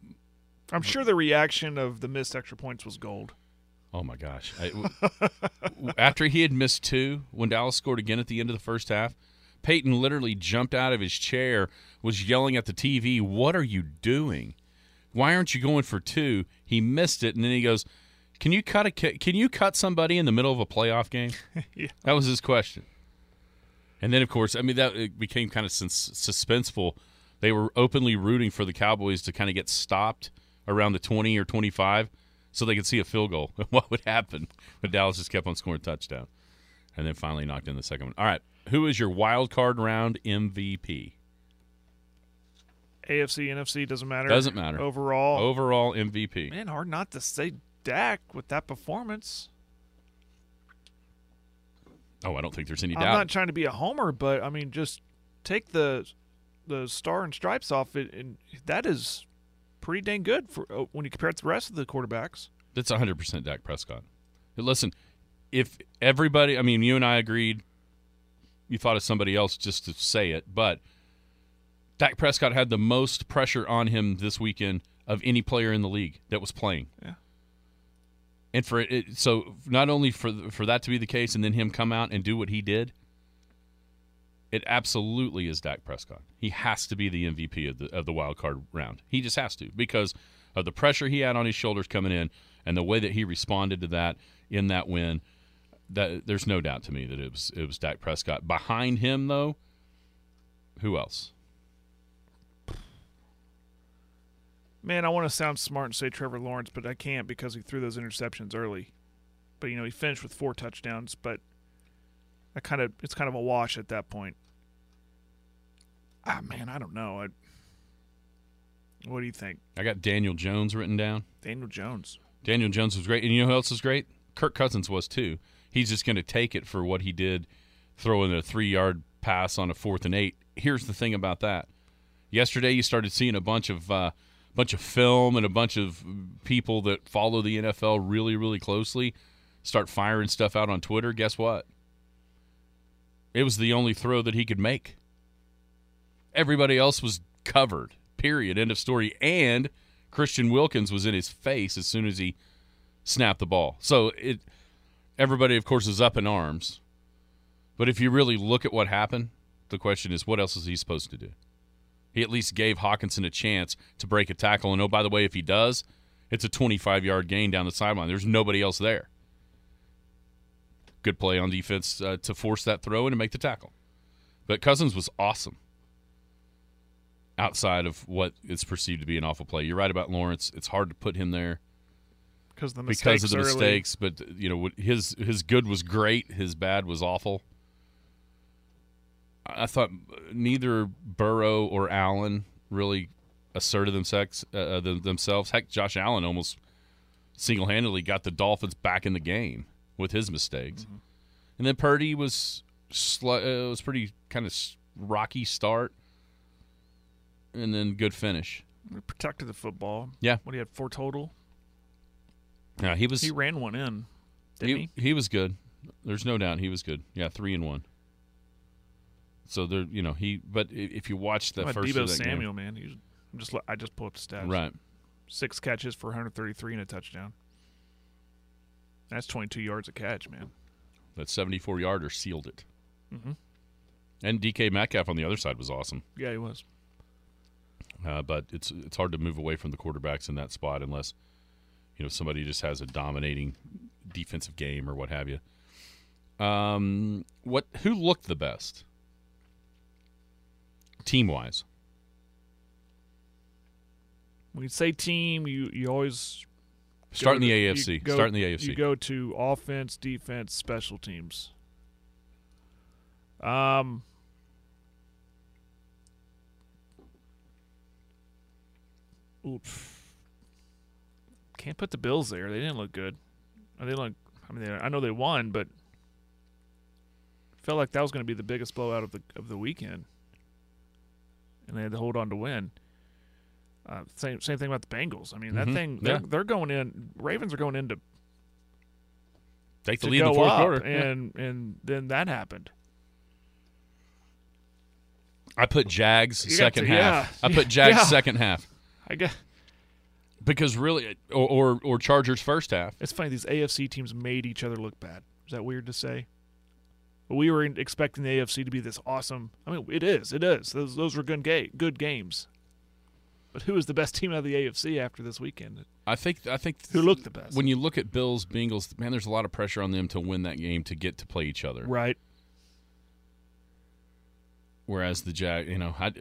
S9: I'm sure the reaction of the missed extra points was gold.
S8: Oh my gosh! I- after he had missed two, when Dallas scored again at the end of the first half, Peyton literally jumped out of his chair, was yelling at the TV, "What are you doing? Why aren't you going for two? He missed it, and then he goes, "Can you cut a Can you cut somebody in the middle of a playoff game?"
S9: Yeah.
S8: That was his question. And then, of course, I mean that it became kind of sus- suspenseful. They were openly rooting for the Cowboys to kind of get stopped around the twenty or twenty-five, so they could see a field goal. what would happen? But Dallas just kept on scoring touchdown, and then finally knocked in the second one. All right, who is your wild card round MVP?
S9: AFC, NFC doesn't matter.
S8: Doesn't matter.
S9: overall.
S8: Overall MVP.
S9: Man, hard not to say Dak with that performance.
S8: Oh, I don't think there's any doubt.
S9: I'm not trying to be a homer, but I mean, just take the the star and stripes off it, and that is pretty dang good for uh, when you compare it to the rest of the quarterbacks.
S8: That's 100% Dak Prescott. Listen, if everybody, I mean, you and I agreed, you thought of somebody else just to say it, but Dak Prescott had the most pressure on him this weekend of any player in the league that was playing.
S9: Yeah.
S8: And for it, so not only for for that to be the case, and then him come out and do what he did, it absolutely is Dak Prescott. He has to be the MVP of the of the wild card round. He just has to because of the pressure he had on his shoulders coming in, and the way that he responded to that in that win. That there's no doubt to me that it was it was Dak Prescott. Behind him though, who else?
S9: Man, I want to sound smart and say Trevor Lawrence, but I can't because he threw those interceptions early. But you know, he finished with four touchdowns, but I kind of it's kind of a wash at that point. Ah, man, I don't know. I, what do you think?
S8: I got Daniel Jones written down.
S9: Daniel Jones.
S8: Daniel Jones was great, and you know who else was great? Kirk Cousins was too. He's just going to take it for what he did, throwing a three-yard pass on a fourth and eight. Here's the thing about that. Yesterday, you started seeing a bunch of uh, bunch of film and a bunch of people that follow the NFL really, really closely start firing stuff out on Twitter. Guess what? It was the only throw that he could make. Everybody else was covered. Period. End of story. And Christian Wilkins was in his face as soon as he snapped the ball. So it everybody of course is up in arms. But if you really look at what happened, the question is what else is he supposed to do? He at least gave Hockenson a chance to break a tackle and oh by the way if he does, it's a 25-yard gain down the sideline. There's nobody else there. Good play on defense uh, to force that throw and to make the tackle. But Cousins was awesome outside of what is perceived to be an awful play. You're right about Lawrence. It's hard to put him there
S9: because the
S8: because of the mistakes. But you know, his his good was great. His bad was awful. I thought neither Burrow or Allen really asserted themselves. Uh, themselves. Heck, Josh Allen almost single handedly got the Dolphins back in the game with his mistakes. Mm-hmm. And then Purdy was sl- uh, was pretty kind of rocky start and then good finish.
S9: We protected the football.
S8: Yeah.
S9: What he had four total.
S8: Yeah, he was.
S9: He ran one in. Didn't he,
S8: he? He was good. There's no doubt he was good. Yeah, three and one. So there, you know, he. But if you watch the first that
S9: Samuel,
S8: game,
S9: man, he was, I'm just I just pulled up the stats.
S8: Right.
S9: Six catches for 133 and a touchdown. That's 22 yards a catch, man.
S8: That 74 yarder sealed it.
S9: Mm-hmm.
S8: And DK Metcalf on the other side was awesome.
S9: Yeah, he was.
S8: Uh, but it's it's hard to move away from the quarterbacks in that spot unless you know somebody just has a dominating defensive game or what have you. Um, what who looked the best team wise?
S9: When you say team, you you always
S8: start in the
S9: to,
S8: AFC.
S9: Go,
S8: start in the AFC.
S9: You go to offense, defense, special teams. Um, oops. Can't put the Bills there. They didn't look good. They didn't look. I mean, they, I know they won, but felt like that was going to be the biggest blowout of the of the weekend, and they had to hold on to win. Uh, same same thing about the Bengals. I mean, that
S8: Mhm.
S9: thing they're,
S8: Yeah.
S9: they're going in. Ravens are going in to,
S8: Take the lead in the fourth quarter. Yeah.
S9: and and then that happened.
S8: I put Jags
S9: You
S8: second
S9: to-
S8: half.
S9: yeah.
S8: I put Jags second half
S9: I guess
S8: because really, or, or or Chargers first half.
S9: it's funny. These AFC teams made each other look bad. Is that weird to say? We were expecting the AFC to be this awesome. I mean, it is. It is. Those those were good ga- good games. But who is the best team out of the AFC after this weekend?
S8: I think I think
S9: Who looked the best?
S8: when you look at Bills Bengals. Man, there's a lot of pressure on them to win that game to get to play each other.
S9: Right.
S8: Whereas the Jag, you know, I,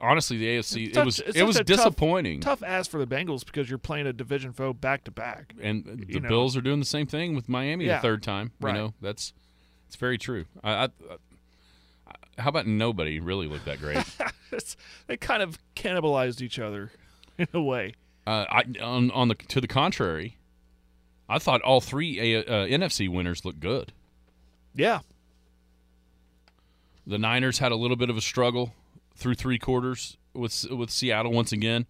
S8: honestly, the AFC
S9: It's
S8: it was
S9: it's
S8: it was
S9: such a tough-
S8: disappointing.
S9: Tough ass for the Bengals because you're playing a division foe back to back.
S8: and the
S9: you know.
S8: Bills are doing the same thing with Miami
S9: Yeah.
S8: the third time.
S9: Right.
S8: You know, that's it's very true. I, I, I, how about nobody really looked that great?
S9: They kind of cannibalized each other in a way.
S8: uh, I, on on the to the contrary, I thought all three A, uh, NFC winners looked good.
S9: Yeah.
S8: The Niners had a little bit of a struggle through three quarters with with Seattle once again,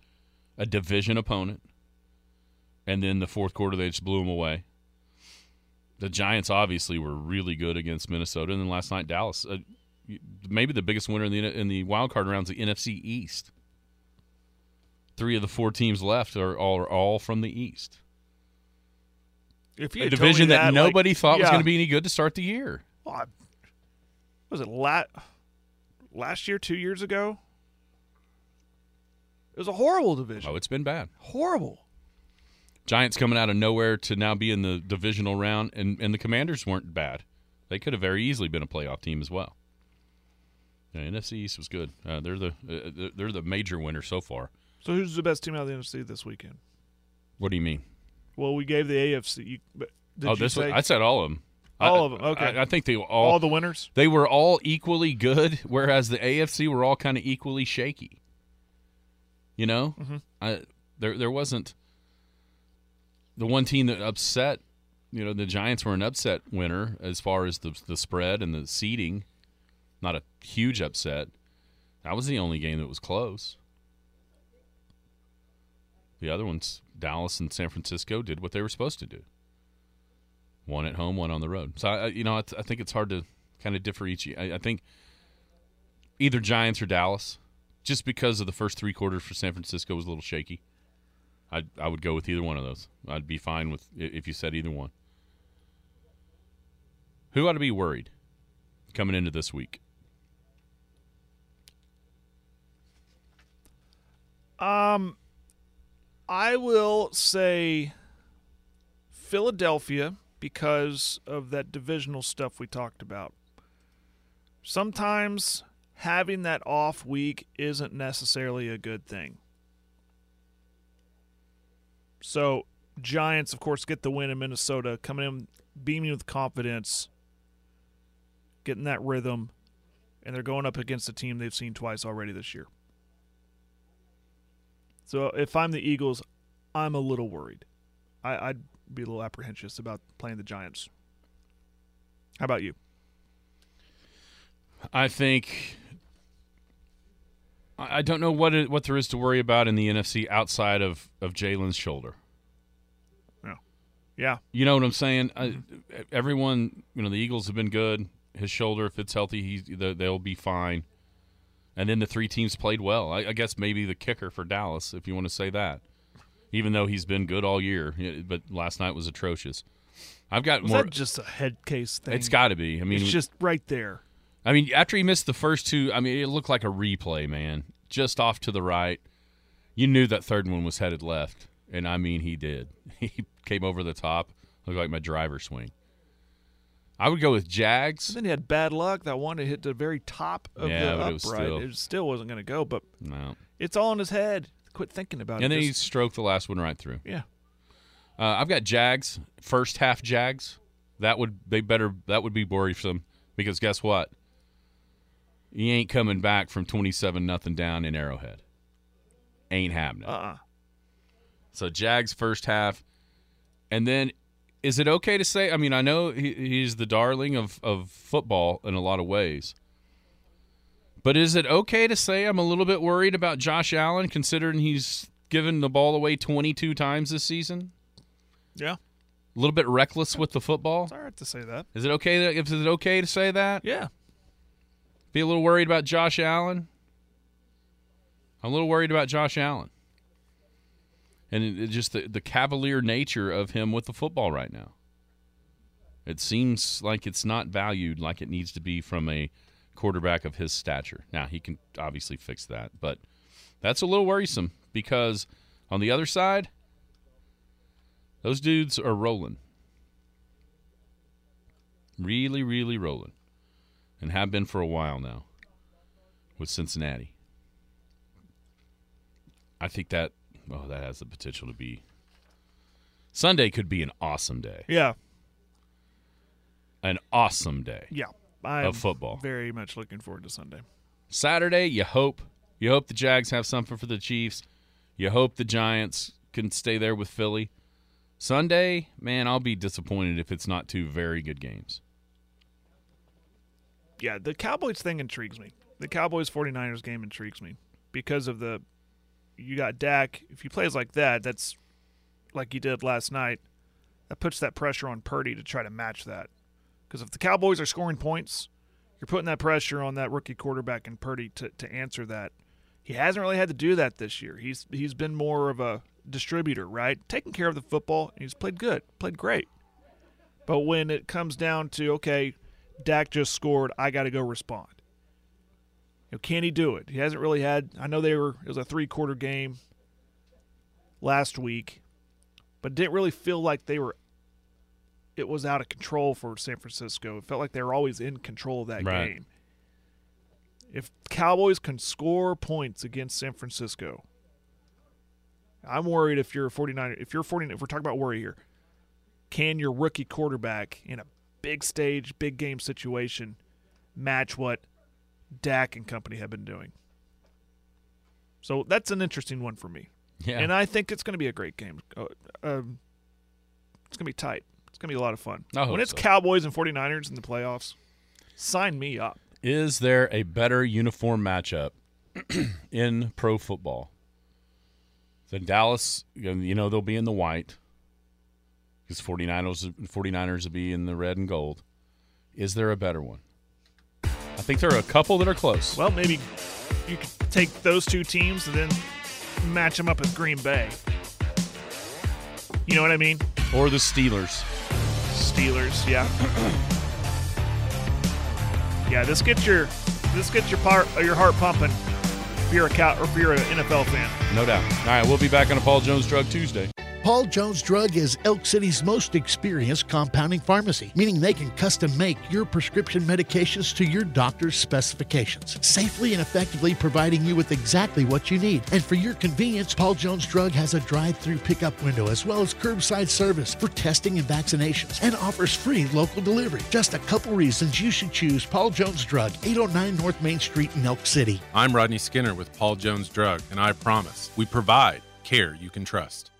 S8: a division opponent, and then the fourth quarter they just blew them away. The Giants obviously were really good against Minnesota, and then last night Dallas, uh, maybe the biggest winner in the in the wild card rounds, the NFC East. Three of the four teams left are all are all from the East.
S9: If you
S8: A
S9: had told me
S8: division that,
S9: like,
S8: nobody thought was going to be any good to start the year.
S9: Well, was it la- last year, two years ago? It was a horrible division.
S8: Oh, it's been bad.
S9: Horrible.
S8: Giants coming out of nowhere to now be in the divisional round, and, and the Commanders weren't bad. They could have very easily been a playoff team as well. Yeah, NFC East was good. Uh, they're the uh, they're- the major winner so far.
S9: So who's the best team out of the NFC this weekend?
S8: What do you mean?
S9: Well, we gave the AFC. You, did
S8: oh, this
S9: say
S8: one, I said all of them.
S9: All
S8: I-
S9: them. okay.
S8: I, I think they all
S9: all the winners?
S8: they were all equally good, whereas the AFC were all kind of equally shaky. You know,
S9: Mhm.
S8: I, there there wasn't the one team that upset. You know, the Giants were an upset winner as far as the the spread and the seeding. Not a huge upset. That was the only game that was close. The other ones, Dallas and San Francisco, did what they were supposed to do. One at home, one on the road. So I, you know, I, I think it's hard to kind of differ each. I, I think either Giants or Dallas, just because of the first three quarters for San Francisco was a little shaky. I I would go with either one of those. I'd be fine with if you said either one. Who ought to be worried coming into this week?
S9: Um, I will say Philadelphia because of that divisional stuff we talked about. Sometimes having that off week isn't necessarily a good thing. So, Giants, of course, get the win in Minnesota, coming in beaming with confidence, getting that rhythm, and they're going up against a team they've seen twice already this year. So if I'm the Eagles, I'm a little worried. I, I'd be a little apprehensive about playing the Giants. How about you?
S8: I think I don't know what it, what there is to worry about in the NFC outside of of Jalen's shoulder.
S9: Yeah. Yeah.
S8: You know what I'm saying? I, mm-hmm. everyone, you know, the Eagles have been good. His shoulder, if it's healthy, he's they- they'll be fine. And then the three teams played well. I, I guess maybe the kicker for Dallas, if you want to say that, even though he's been good all year, but last night was atrocious. I've got
S9: Was
S8: more.
S9: that just a head case thing?
S8: It's got to be. I mean,
S9: it's just right there.
S8: I mean, after he missed the first two, I mean, it looked like a replay, man. Just off to the right. You knew that third one was headed left. And I mean, he did. He came over the top. Looked like my driver swing. I would go with Jags.
S9: And then he had bad luck. That one to hit the very top of
S8: Yeah,
S9: the upright.
S8: it was still-
S9: it still wasn't going to go, but
S8: No.
S9: it's all in his head. Quit thinking about
S8: And
S9: it.
S8: And then he stroked the last one right through.
S9: yeah.
S8: Uh, I've got Jags. First half Jags. That would they better that would be worrisome because guess what? He ain't coming back from twenty seven nothing down in Arrowhead. Ain't happening.
S9: Uh-uh.
S8: So Jags first half, and then is it okay to say? I mean, I know he, he's the darling of of football in a lot of ways, but is it okay to say I'm a little bit worried about Josh Allen considering he's given the ball away 22 times this season?
S9: Yeah.
S8: A little bit reckless with the football.
S9: It's all right to say that.
S8: Is it okay? That, is it okay to say that?
S9: Yeah.
S8: Be a little worried about Josh Allen. I'm a little worried about Josh Allen, and it, it just the, the cavalier nature of him with the football right now. It seems like it's not valued like it needs to be from a quarterback of his stature. Now he can obviously fix that, but that's a little worrisome because on the other side, those dudes are rolling, really, really rolling and have been for a while now with Cincinnati. I think that oh that has the potential to be Sunday could be an awesome day.
S9: Yeah.
S8: An awesome day.
S9: Yeah. I'm
S8: Of football.
S9: Very much looking forward to Sunday.
S8: Saturday, you hope you hope the Jags have something for the Chiefs. You hope the Giants can stay there with Philly. Sunday, man, I'll be disappointed if it's not two very good games.
S9: Yeah, the Cowboys thing intrigues me. The Cowboys 49ers game intrigues me because of the you got Dak. If he plays like that, that's like he did last night. That puts that pressure on Purdy to try to match that. Because if the Cowboys are scoring points, You're putting that pressure on that rookie quarterback and Purdy to, to answer that. He hasn't really had to do that this year. He's he's been more of a distributor, right? Taking care of the football. He's played good, played great. But when it comes down to okay, Dak just scored, I got to go respond. You know, can he do it? He hasn't really had. I know they were. It was a three quarter game last week, but didn't really feel like they were. It was out of control for San Francisco. It felt like they were always in control of that
S8: Right.
S9: game. If Cowboys can score points against San Francisco, I'm worried if you're a 49er. If you're 49, if we're talking about worry here, can your rookie quarterback in a big stage, big game situation match what Dak and company have been doing? So that's an interesting one for me.
S8: Yeah.
S9: And I think it's going to be a great game. Uh, um, it's going to be tight. It's going to be a lot of fun. When it's
S8: so.
S9: Cowboys and 49ers in the playoffs, sign me up.
S8: Is there a better uniform matchup in pro football than Dallas? You know, they'll be in the white because 49ers, 49ers will be in the red and gold. Is there a better one? I think there are a couple that are close.
S9: Well, maybe you could take those two teams and then match them up with Green Bay. You know what I mean?
S8: Or the Steelers.
S9: Steelers, yeah. yeah, this gets your this gets your part your heart pumping if you're a cow or if you're an NFL fan.
S8: No doubt. All right, we'll be back on a Paul Jones Drug Tuesday.
S1: Paul Jones Drug is Elk City's most experienced compounding pharmacy, meaning they can custom make your prescription medications to your doctor's specifications, safely and effectively providing you with exactly what you need. And for your convenience, Paul Jones Drug has a drive through pickup window as well as curbside service for testing and vaccinations and offers free local delivery. Just a couple reasons you should choose Paul Jones Drug, 809 North Main Street in Elk City.
S2: I'm Rodney Skinner with Paul Jones Drug, and I promise we provide care you can trust.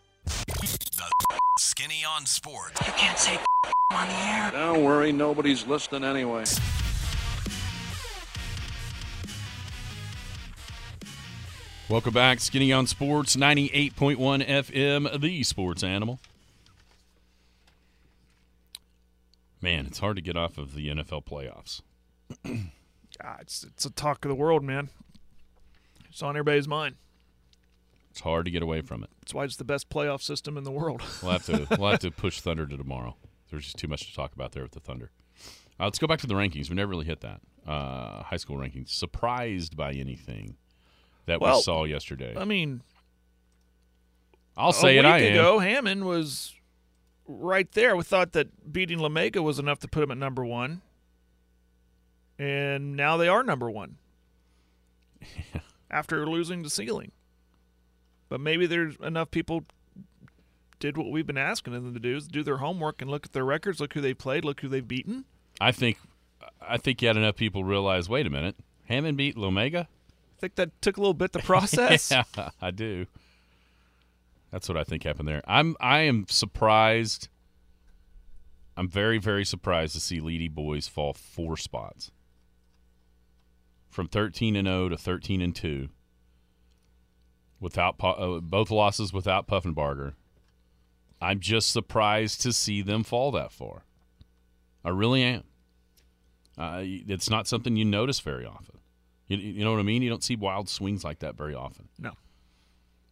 S4: Skinny on Sports.
S6: You can't say on the air.
S10: Don't worry, nobody's listening anyway.
S8: Welcome back, Skinny on Sports, 98.1 FM, the sports animal. Man, it's hard to get off of the NFL playoffs.
S9: God, it's it's a talk of the world, man. It's on everybody's mind.
S8: It's hard to get away from it.
S9: That's why it's the best playoff system in the world.
S8: We'll have to we'll have to push Thunder to tomorrow. There's just too much to talk about there with the Thunder. Uh, let's go back to the rankings. We never really hit that. Uh, high school rankings. Surprised by anything that
S9: Well,
S8: we saw yesterday?
S9: I mean,
S8: I'll say it. I am.
S9: ago, Hammond was right there. We thought that beating Lomega was enough to put him at number one, and now they are number one after losing the ceiling. But maybe there's enough people did what we've been asking them to do: is do their homework and look at their records, look who they played, look who they've beaten.
S8: I think I think you had enough people realize. Wait a minute, Hammond beat Lomega.
S9: I think that took a little bit to process.
S8: yeah, I do. That's what I think happened there. I'm I am surprised. I'm very very surprised to see Leedy boys fall four spots from 13 and 0 to 13 and 2 without uh, both losses without Puffenbarger. I'm just surprised to see them fall that far. I really am. Uh, it's not something you notice very often. You, you know what I mean? You don't see wild swings like that very often
S9: No.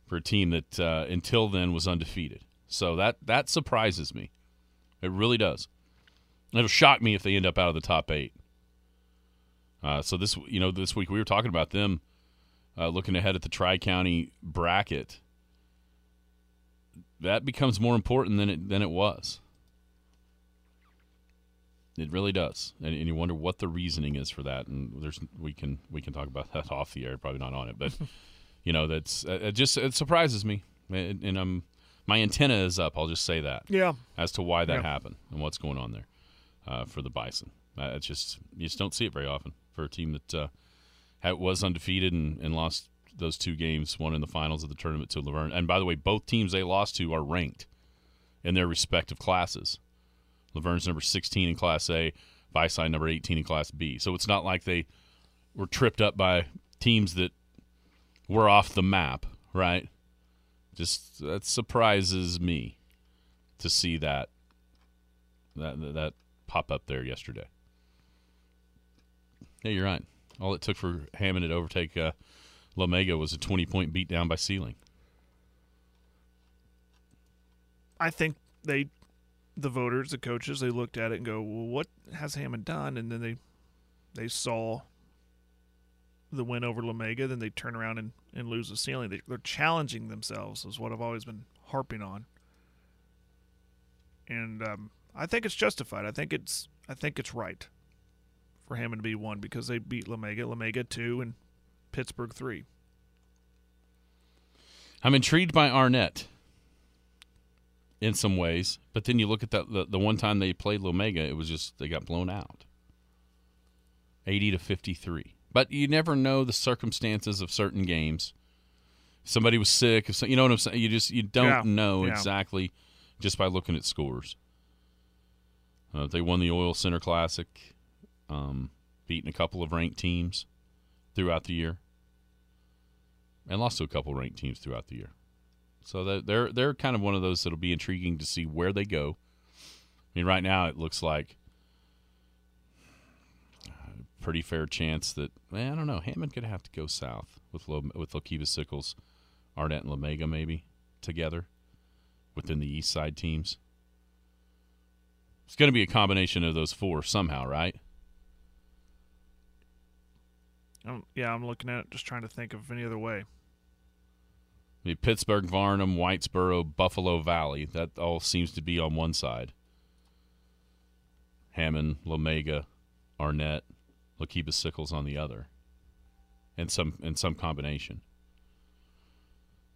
S8: for a team that uh, until then was undefeated. So that that surprises me. It really does. It'll shock me if they end up out of the top eight. Uh, so this you know this week we were talking about them uh, looking ahead at the Tri County bracket. That becomes more important than it than it was. It really does, and, and you wonder what the reasoning is for that. And there's we can we can talk about that off the air, probably not on it, but you know that's uh, it just it surprises me, and, and I'm my antenna is up. I'll just say that
S9: Yeah.
S8: as to why that
S9: Yeah.
S8: happened and what's going on there uh, for the Bison. Uh, it's just you just don't see it very often for a team that uh, was undefeated and, and lost those two games, one in the finals of the tournament to Laverne. And by the way, both teams they lost to are ranked in their respective classes. Laverne's number 16 in Class A, Vici number 18 in Class B. So it's not like they were tripped up by teams that were off the map, right? Just that surprises me to see that that that pop up there yesterday. Yeah, you're right. All it took for Hammond to overtake uh, Lomega was a 20 point beat down by Sealing.
S9: I think they, the voters, the coaches, they looked at it and go, "Well, what has Hammond done?" And then they, they saw the win over Lomega. Then they turn around and, and lose the ceiling. They, they're challenging themselves, is what I've always been harping on. And um, I think it's justified. I think it's I think it's right for Hammond to be one because they beat Lomega, Lomega two, and Pittsburgh three.
S8: I'm intrigued by Arnett in some ways, but then you look at that the, the one time they played Lomega, it was just they got blown out, eighty to fifty three. But you never know the circumstances of certain games. If somebody was sick, if so, you know what I'm saying. You just you don't
S9: Yeah,
S8: know
S9: yeah.
S8: exactly just by looking at scores. Uh, they won the Oil Center Classic, um, beating a couple of ranked teams throughout the year, and lost to a couple ranked teams throughout the year. So they're they're kind of one of those that'll be intriguing to see where they go. I mean, right now it looks like a pretty fair chance that I don't know. Hammond could have to go south with Lo, with Lookeba Sickles, Arnett and Lomega maybe together within the East Side teams. It's going to be a combination of those four somehow, right?
S9: Yeah, I'm looking at it, just trying to think of any other way.
S8: I mean, Pittsburgh, Varnum, Whitesboro, Buffalo Valley. That all seems to be on one side. Hammond, Lomega, Arnett, Lookeba Sickles on the other, and some and some combination.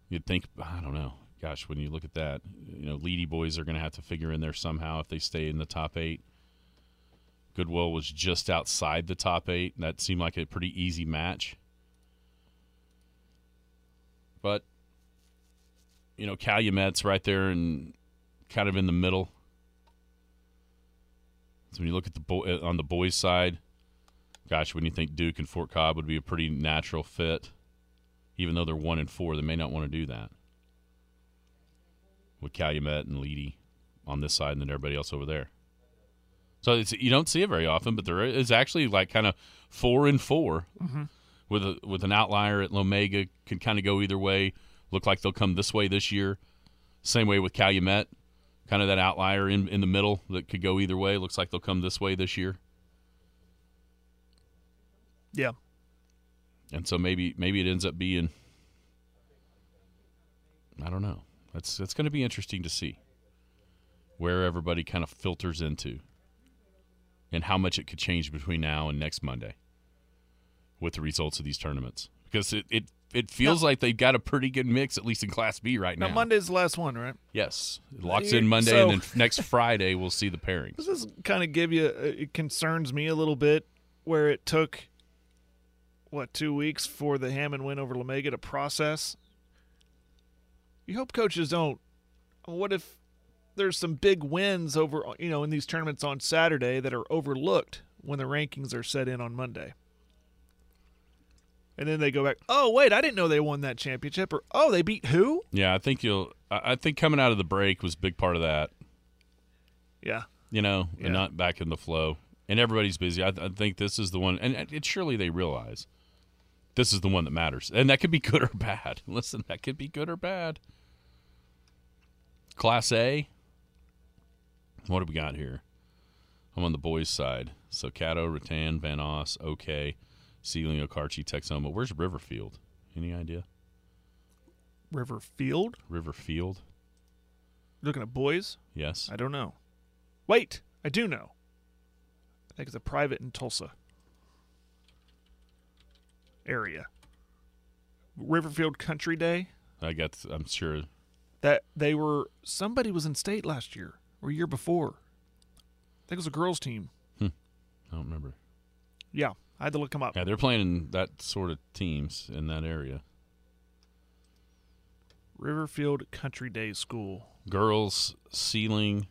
S8: You'd think I don't know. Gosh, when you look at that, you know, Leedy boys are going to have to figure in there somehow if they stay in the top eight. Goodwell was just outside the top eight. and That seemed like a pretty easy match. But you know, Calumet's right there and kind of in the middle. So when you look at the boy uh, on the boys' side, gosh, when you think Duke and Fort Cobb would be a pretty natural fit, even though they're one and four, they may not want to do that. With Calumet and Leedy on this side, and then everybody else over there. So it's, you don't see it very often, but there is actually like kind of four and 4
S9: Mhm.
S8: with a with an outlier at Lomega can kind of go either way. Look like they'll come this way this year. Same way with Calumet, kind of that outlier in in the middle that could go either way. Looks like they'll come this way this year.
S9: Yeah.
S8: And so maybe maybe it ends up being I don't know. That's that's going to be interesting to see where everybody kind of filters into and how much it could change between now and next Monday with the results of these tournaments because it it, it feels like they've got a pretty good mix at least in Class B right now.
S9: Now Monday's the last one, right?
S8: Yes, it locks in Monday,
S9: so-
S8: and then next Friday we'll see the pairings.
S9: Does this kind of give you? uh, It concerns me a little bit where it took what two weeks for the Hammond win over Lomega to process. You hope coaches don't. What if there's some big wins over you know in these tournaments on Saturday that are overlooked when the rankings are set in on Monday? And then they go back. Oh wait, I didn't know they won that championship. Or oh, they beat who?
S8: Yeah, I think you'll. I think coming out of the break was a big part of that.
S9: Yeah.
S8: you know,
S9: Yeah.
S8: and not back in the flow. And everybody's busy. I, I think this is the one, and it, surely they realize this is the one that matters, and that could be good or bad. Listen, that could be good or bad. Class A. What do we got here? I'm on the boys' side. So Cato, Rattan, Vanoss, OK, Sealing, Okarche, Texoma. Where's Riverfield? Any idea?
S9: River Field.
S8: Riverfield?
S9: Looking at boys.
S8: Yes.
S9: I don't know. Wait, I do know. I think it's a private in Tulsa area. Riverfield Country Day.
S8: I got. I'm sure.
S9: That they were somebody was in state last year or year before. I think it was a girls team. Hmm.
S8: I don't remember.
S9: Yeah, I had to look them up.
S8: Yeah, they're playing in that sort of teams in that area.
S9: Riverfield Country Day School.
S8: Girls, Sealing,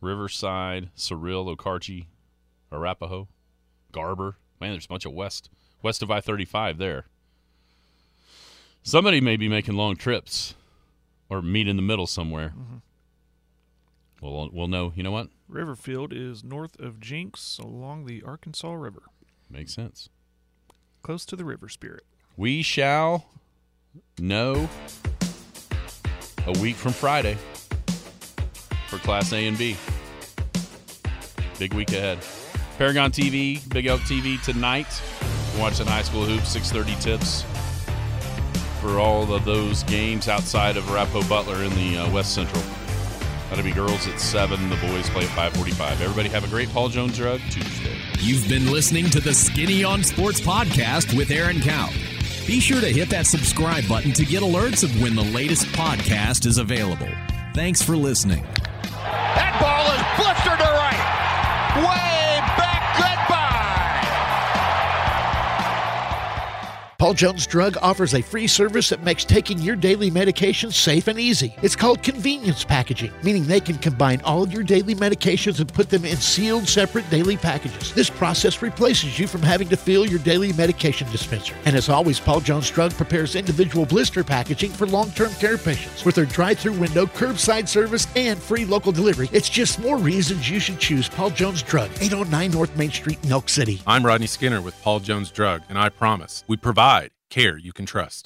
S8: Riverside, Cyril, Okarche, Arapaho, Garber. Man, there's a bunch of west west of I thirty five there. Somebody may be making long trips, or meet in the middle somewhere. Mm-hmm. Well, we'll know. You know what?
S9: Riverfield is north of Jenks along the Arkansas River.
S8: Makes sense.
S9: Close to the river spirit.
S8: We shall know a week from Friday for Class A and B. Big week ahead. Paragon TV, Big Elk TV tonight. Watching high school hoops, 6:30 tips for all of those games outside of Arapaho Butler in the uh, West Central. That'll be girls at seven. The boys play at 5:45. Everybody have a great Paul Jones Drug Tuesday.
S4: You've been listening to the Skinny on Sports podcast with Aaron Cow. Be sure to hit that subscribe button to get alerts of when the latest podcast is available. Thanks for listening.
S6: That ball is blistered to right. Way
S1: Paul Jones Drug offers a free service that makes taking your daily medications safe and easy. It's called convenience packaging, meaning they can combine all of your daily medications and put them in sealed, separate daily packages. This process replaces you from having to fill your daily medication dispenser. And as always, Paul Jones Drug prepares individual blister packaging for long term care patients. With their drive through window, curbside service, and free local delivery, it's just more reasons you should choose Paul Jones Drug, 809 North Main Street in Elk City.
S2: I'm Rodney Skinner with Paul Jones Drug, and I promise we provide care you can trust.